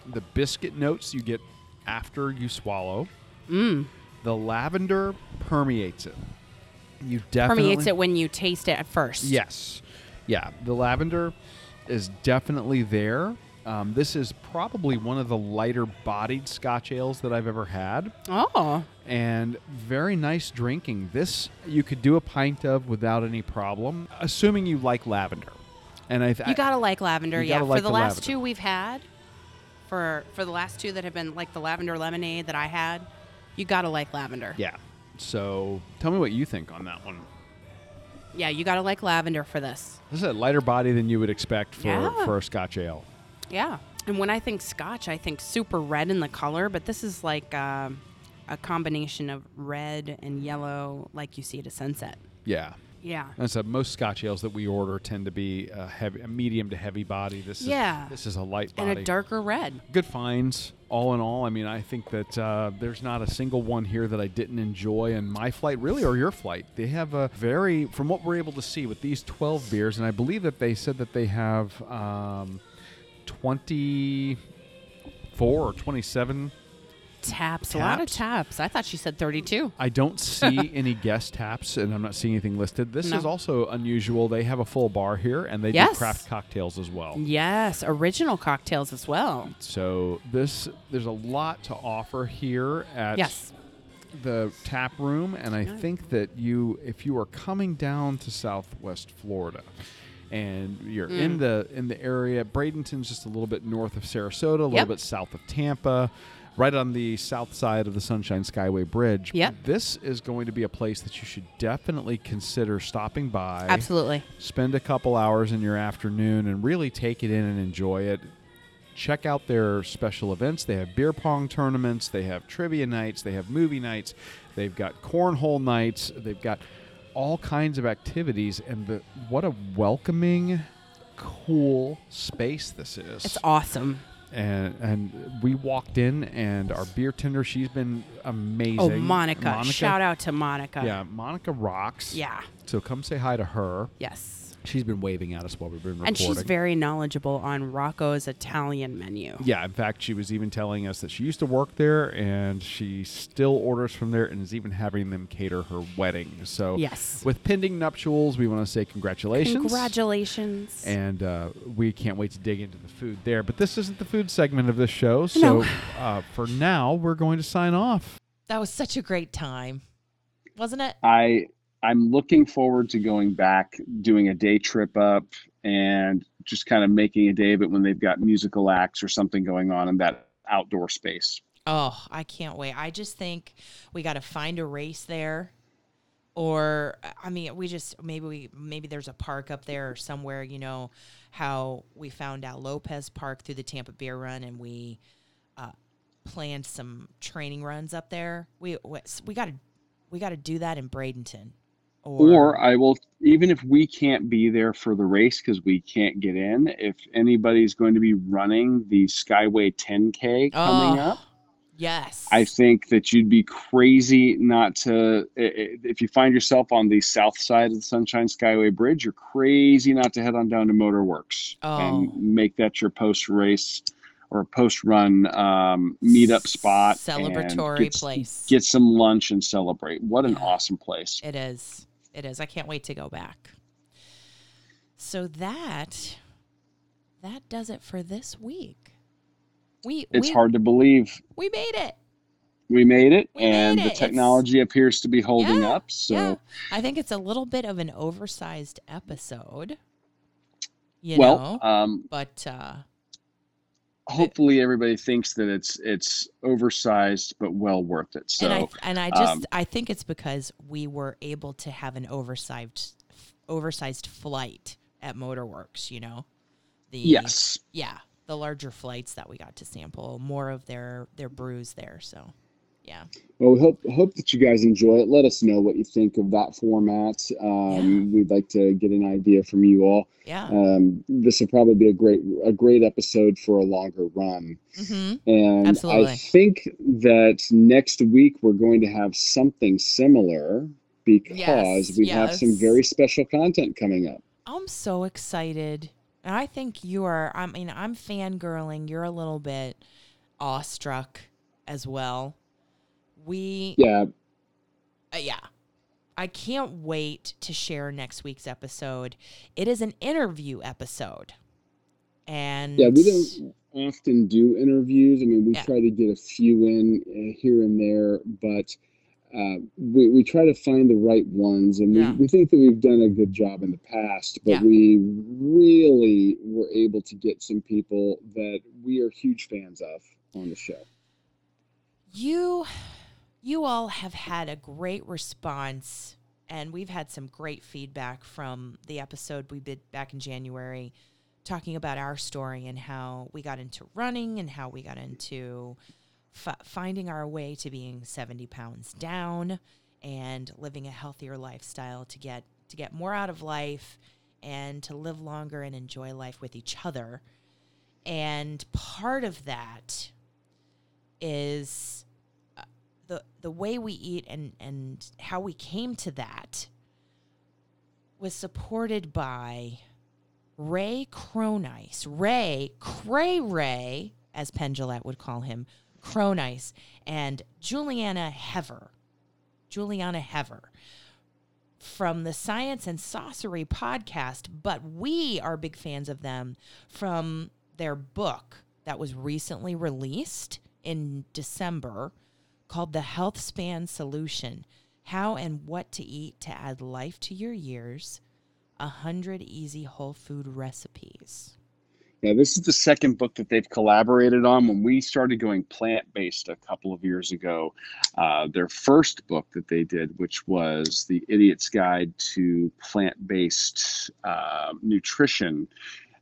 The biscuit notes you get after you swallow. Mm. The lavender permeates it. You definitely Permeates it when you taste it at first. Yes. Yeah, the lavender is definitely there. Um, this is probably one of the lighter bodied Scotch ales that I've ever had, Oh. and very nice drinking. This you could do a pint of without any problem, assuming you like lavender. And I, th- You gotta like lavender, You yeah. For like the, the last lavender. two we've had, for for the last two that have been like the lavender lemonade that I had, you gotta like lavender. yeah. So tell me what you think on that one. Yeah, you gotta like lavender for this. This is a lighter body than you would expect for, Yeah. for a Scotch ale. Yeah. And when I think Scotch, I think super red in the color, but this is like um a combination of red and yellow, like you see at a sunset. Yeah. Yeah. And so most Scotch ales that we order tend to be a heavy, a medium to heavy body. This is Yeah. this is a light body. And a darker red. good finds all in all. I mean, I think that uh, there's not a single one here that I didn't enjoy in my flight, really, or your flight. They have a very, from what we're able to see with these 12 beers, and I believe that they said that they have um, 24 or 27. Taps. A lot of Taps? taps. I thought she said 32. I don't see any guest taps, and I'm not seeing anything listed. This No. is also unusual. They have a full bar here, and they do craft cocktails as well. Yes, original cocktails as well. So this, there's a lot to offer here at Yes. the tap room, and I think that you, if you are coming down to Southwest Florida, and you're Mm. in the in the area, Bradenton's just a little bit north of Sarasota, a little Yep. bit south of Tampa, right on the south side of the Sunshine Skyway Bridge. Yep. This is going to be a place that you should definitely consider stopping by. Absolutely. Spend a couple hours in your afternoon and really take it in and enjoy it. Check out their special events. They have beer pong tournaments, they have trivia nights, they have movie nights, they've got cornhole nights, they've got all kinds of activities and the what a welcoming cool space this is It's awesome. and and we walked in and our beer tender she's been oh, amazing Oh, Monica. Shout out to Monica. yeah monica rocks Yeah. so come say hi to her Yes. She's been waving at us while we've been recording And she's very knowledgeable on Rocco's Italian menu. yeah in fact she was even telling us that she used to work there and she still orders from there and is even having them cater her wedding so Yes. with pending nuptials we want to say congratulations Congratulations. and uh, we can't wait to dig into the food there. But this isn't the food segment of this show, so No. uh, for now we're going to sign off. That was such a great time, wasn't it? I I'm looking forward to going back, doing a day trip up, and just kind of making a day of it when they've got musical acts or something going on in that outdoor space. Oh, I can't wait. I just think we got to find a race there. Or I mean, we just maybe we maybe there's a park up there or somewhere, you know, how we found out Lopez Park through the Tampa Beer Run and we uh, planned some training runs up there. We we got to we got to do that in Bradenton. Or I will, even if we can't be there for the race because we can't get in, if anybody's going to be running the Skyway 10K coming Oh, up, Yes. I think that you'd be crazy not to. If you find yourself on the south side of the Sunshine Skyway Bridge, you're crazy not to head on down to Motorworks Oh. and make that your post race or post run um, meetup spot. Celebratory get, place. Get some lunch and celebrate. What an Yeah. awesome place. It is. It is. I can't wait to go back. So that that does it for this week. We It's we, hard to believe we made it. we made it, We made and it. the It's- technology appears to be holding Yeah, up. So. yeah. I think it's a little bit of an oversized episode. You Well, know, um, but uh hopefully everybody thinks that it's it's oversized but well worth it. So and I and I just um, I think it's because we were able to have an oversized oversized flight at Motorworks, you know. the Yes. yeah the larger flights that we got to sample more of their their brews there. So yeah, Well, we hope hope that you guys enjoy it. Let us know what you think of that format. Um, We'd like to get an idea from you all. yeah. Um, this will probably be a great a great episode for a longer run. hmm And Absolutely. I think that next week we're going to have something similar because Yes, we have some very special content coming up. I'm so excited. And I think you are, I mean, I'm fangirling. You're a little bit awestruck as well. We, Yeah, uh, yeah. I can't wait to share next week's episode. It is an interview episode. And yeah, we don't often do interviews. I mean, we Yeah. try to get a few in uh, here and there, but uh, we, we try to find the right ones. And Yeah. we, we think that we've done a good job in the past, but Yeah. we really were able to get some people that we are huge fans of on the show. you you all have had a great response and we've had some great feedback from the episode we did back in January talking about our story and how we got into running and how we got into f- finding our way to being 70 pounds down and living a healthier lifestyle to get to get more out of life and to live longer and enjoy life with each other. And part of that is the the way we eat and and how we came to that was supported by Ray Cronise. Ray Cray Ray, as Penn Jillette would call him, Cronise, and Julieanna Hever. Julieanna Hever from the Science and Saucery podcast, but we are big fans of them from their book that was recently released in December called The Health Span Solution How and What to Eat to Add Life to Your Years. A hundred easy whole food recipes. Yeah, this is the second book that they've collaborated on. When we started going plant based a couple of years ago, uh, their first book that they did, which was The Idiot's Guide to Plant Based uh, Nutrition,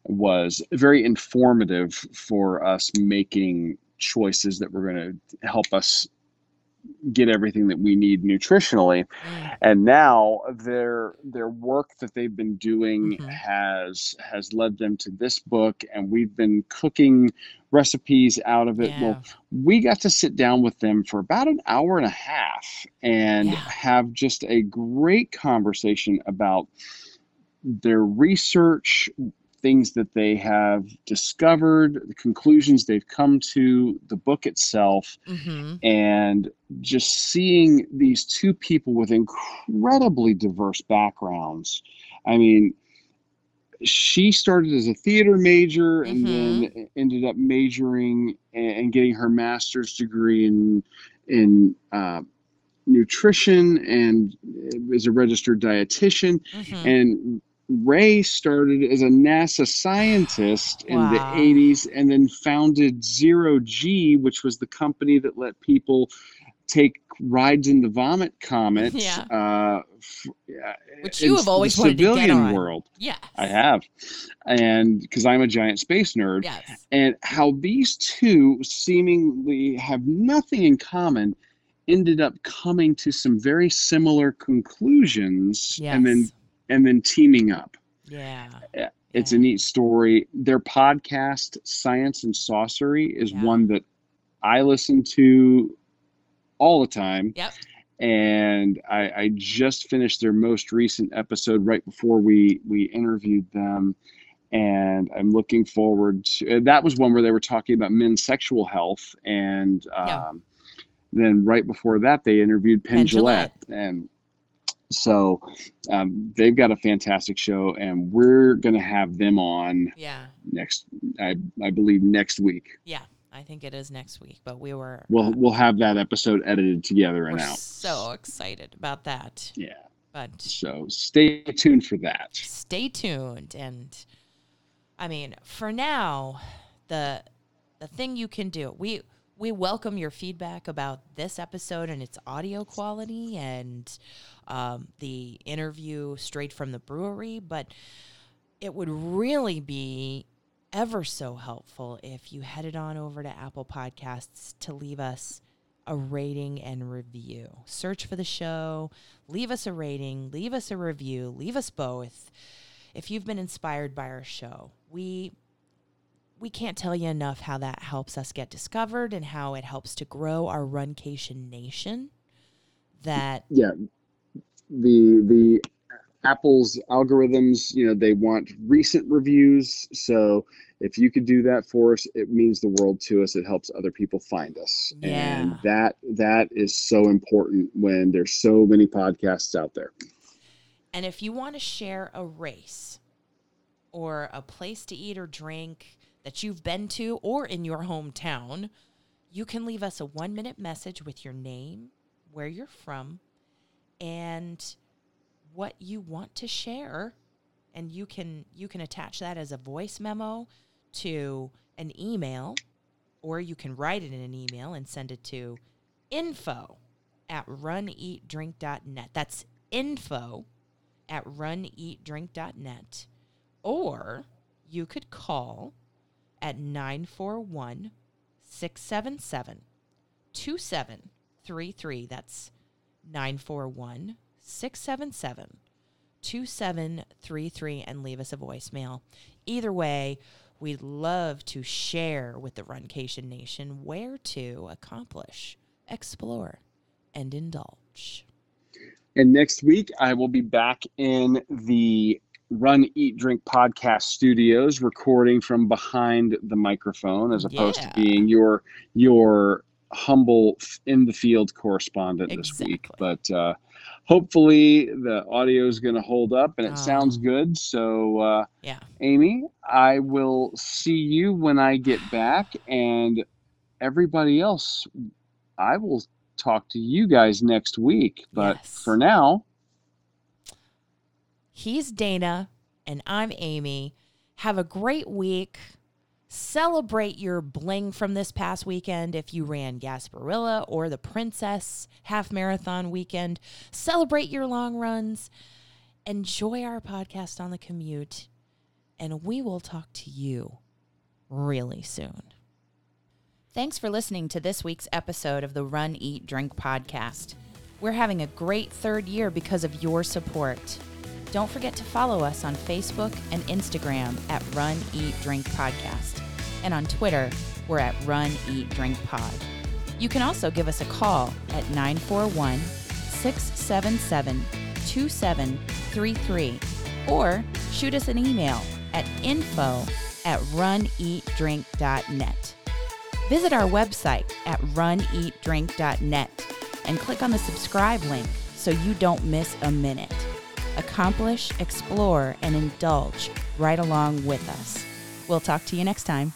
was very informative for us making choices that were going to help us get everything that we need nutritionally Mm, and now their their work that they've been doing Mhm. has has led them to this book and we've been cooking recipes out of it Yeah. well we got to sit down with them for about an hour and a half and Yeah. have just a great conversation about their research things that they have discovered the conclusions they've come to the book itself hmm and just seeing these two people with incredibly diverse backgrounds. I mean, she started as a theater major and then ended up majoring and, getting her master's degree in in uh, nutrition and is a registered dietitian. hmm And Ray started as a NASA scientist in the 80s and then founded Zero G, which was the company that let people take rides in the Vomit Comet. Yeah. Uh, Which you have the always wanted to get civilian on. world. Yes. I have. And because I'm a giant space nerd. Yes. And how these two seemingly have nothing in common ended up coming to some very similar conclusions Yes. and then and then teaming up. yeah. It's Yeah. a neat story. Their podcast, Science and Saucery, is Yeah. one that I listen to all the time. Yep. And I, I just finished their most recent episode right before we we interviewed them. And I'm looking forward to uh, that was one where they were talking about men's sexual health. And um, Yeah. then right before that, they interviewed Penn Penn Jillette. And so um, they've got a fantastic show, and we're going to have them on Yeah. next, I, I believe, next week. Yeah. I think it is next week, but we were We'll uh, we'll have that episode edited together and out. so excited about that. Yeah. But So stay tuned for that. stay tuned and i mean for now the the thing you can do we we welcome your feedback about this episode and its audio quality and um, the interview straight from the brewery but it would really be ever so helpful if you headed on over to Apple Podcasts to leave us a rating and review. Search for the show, leave us a rating, leave us a review, leave us both. If you've been inspired by our show, we we can't tell you enough how that helps us get discovered and how it helps to grow our Runcation Nation. That yeah, the the Apple's algorithms, you know, they want recent reviews. So if you could do that for us, it means the world to us. It helps other people find us. Yeah. And that that is so important when there's so many podcasts out there. And if you want to share a race or a place to eat or drink that you've been to or in your hometown, you can leave us a one minute message with your name, where you're from, and what you want to share. And you can you can attach that as a voice memo to an email, or you can write it in an email and send it to info at runeatdrink.net. That's info at runeatdrink.net. Or you could call at 941 677 2733. That's 941 677 2733 and leave us a voicemail. Either way, we'd love to share with the Runcation Nation where to accomplish, explore, and indulge. And next week, I will be back in the Run, Eat, Drink podcast studios, recording from behind the microphone, as opposed Yeah. to being your your humble in the field correspondent this week. But uh, hopefully, the audio is going to hold up, and it Oh. sounds good. So, uh, Yeah. Amy, I will see you when I get back, and everybody else, I will talk to you guys next week. But Yes. for now. He's Dana, and I'm Amy. Have a great week. Celebrate your bling from this past weekend if you ran Gasparilla or the Princess Half Marathon weekend. Celebrate your long runs. Enjoy our podcast on the commute, and we will talk to you really soon. Thanks for listening to this week's episode of the Run, Eat, Drink podcast. We're having a great third year because of your support. Don't forget to follow us on Facebook and Instagram at Run, Eat, Drink Podcast. And on Twitter, we're at Run, Eat, Drink Pod. You can also give us a call at 941 677 2733 or shoot us an email at info at runeatdrink.net. Visit our website at runeatdrink.net and click on the subscribe link so you don't miss a minute. Accomplish, explore, and indulge right along with us. We'll talk to you next time.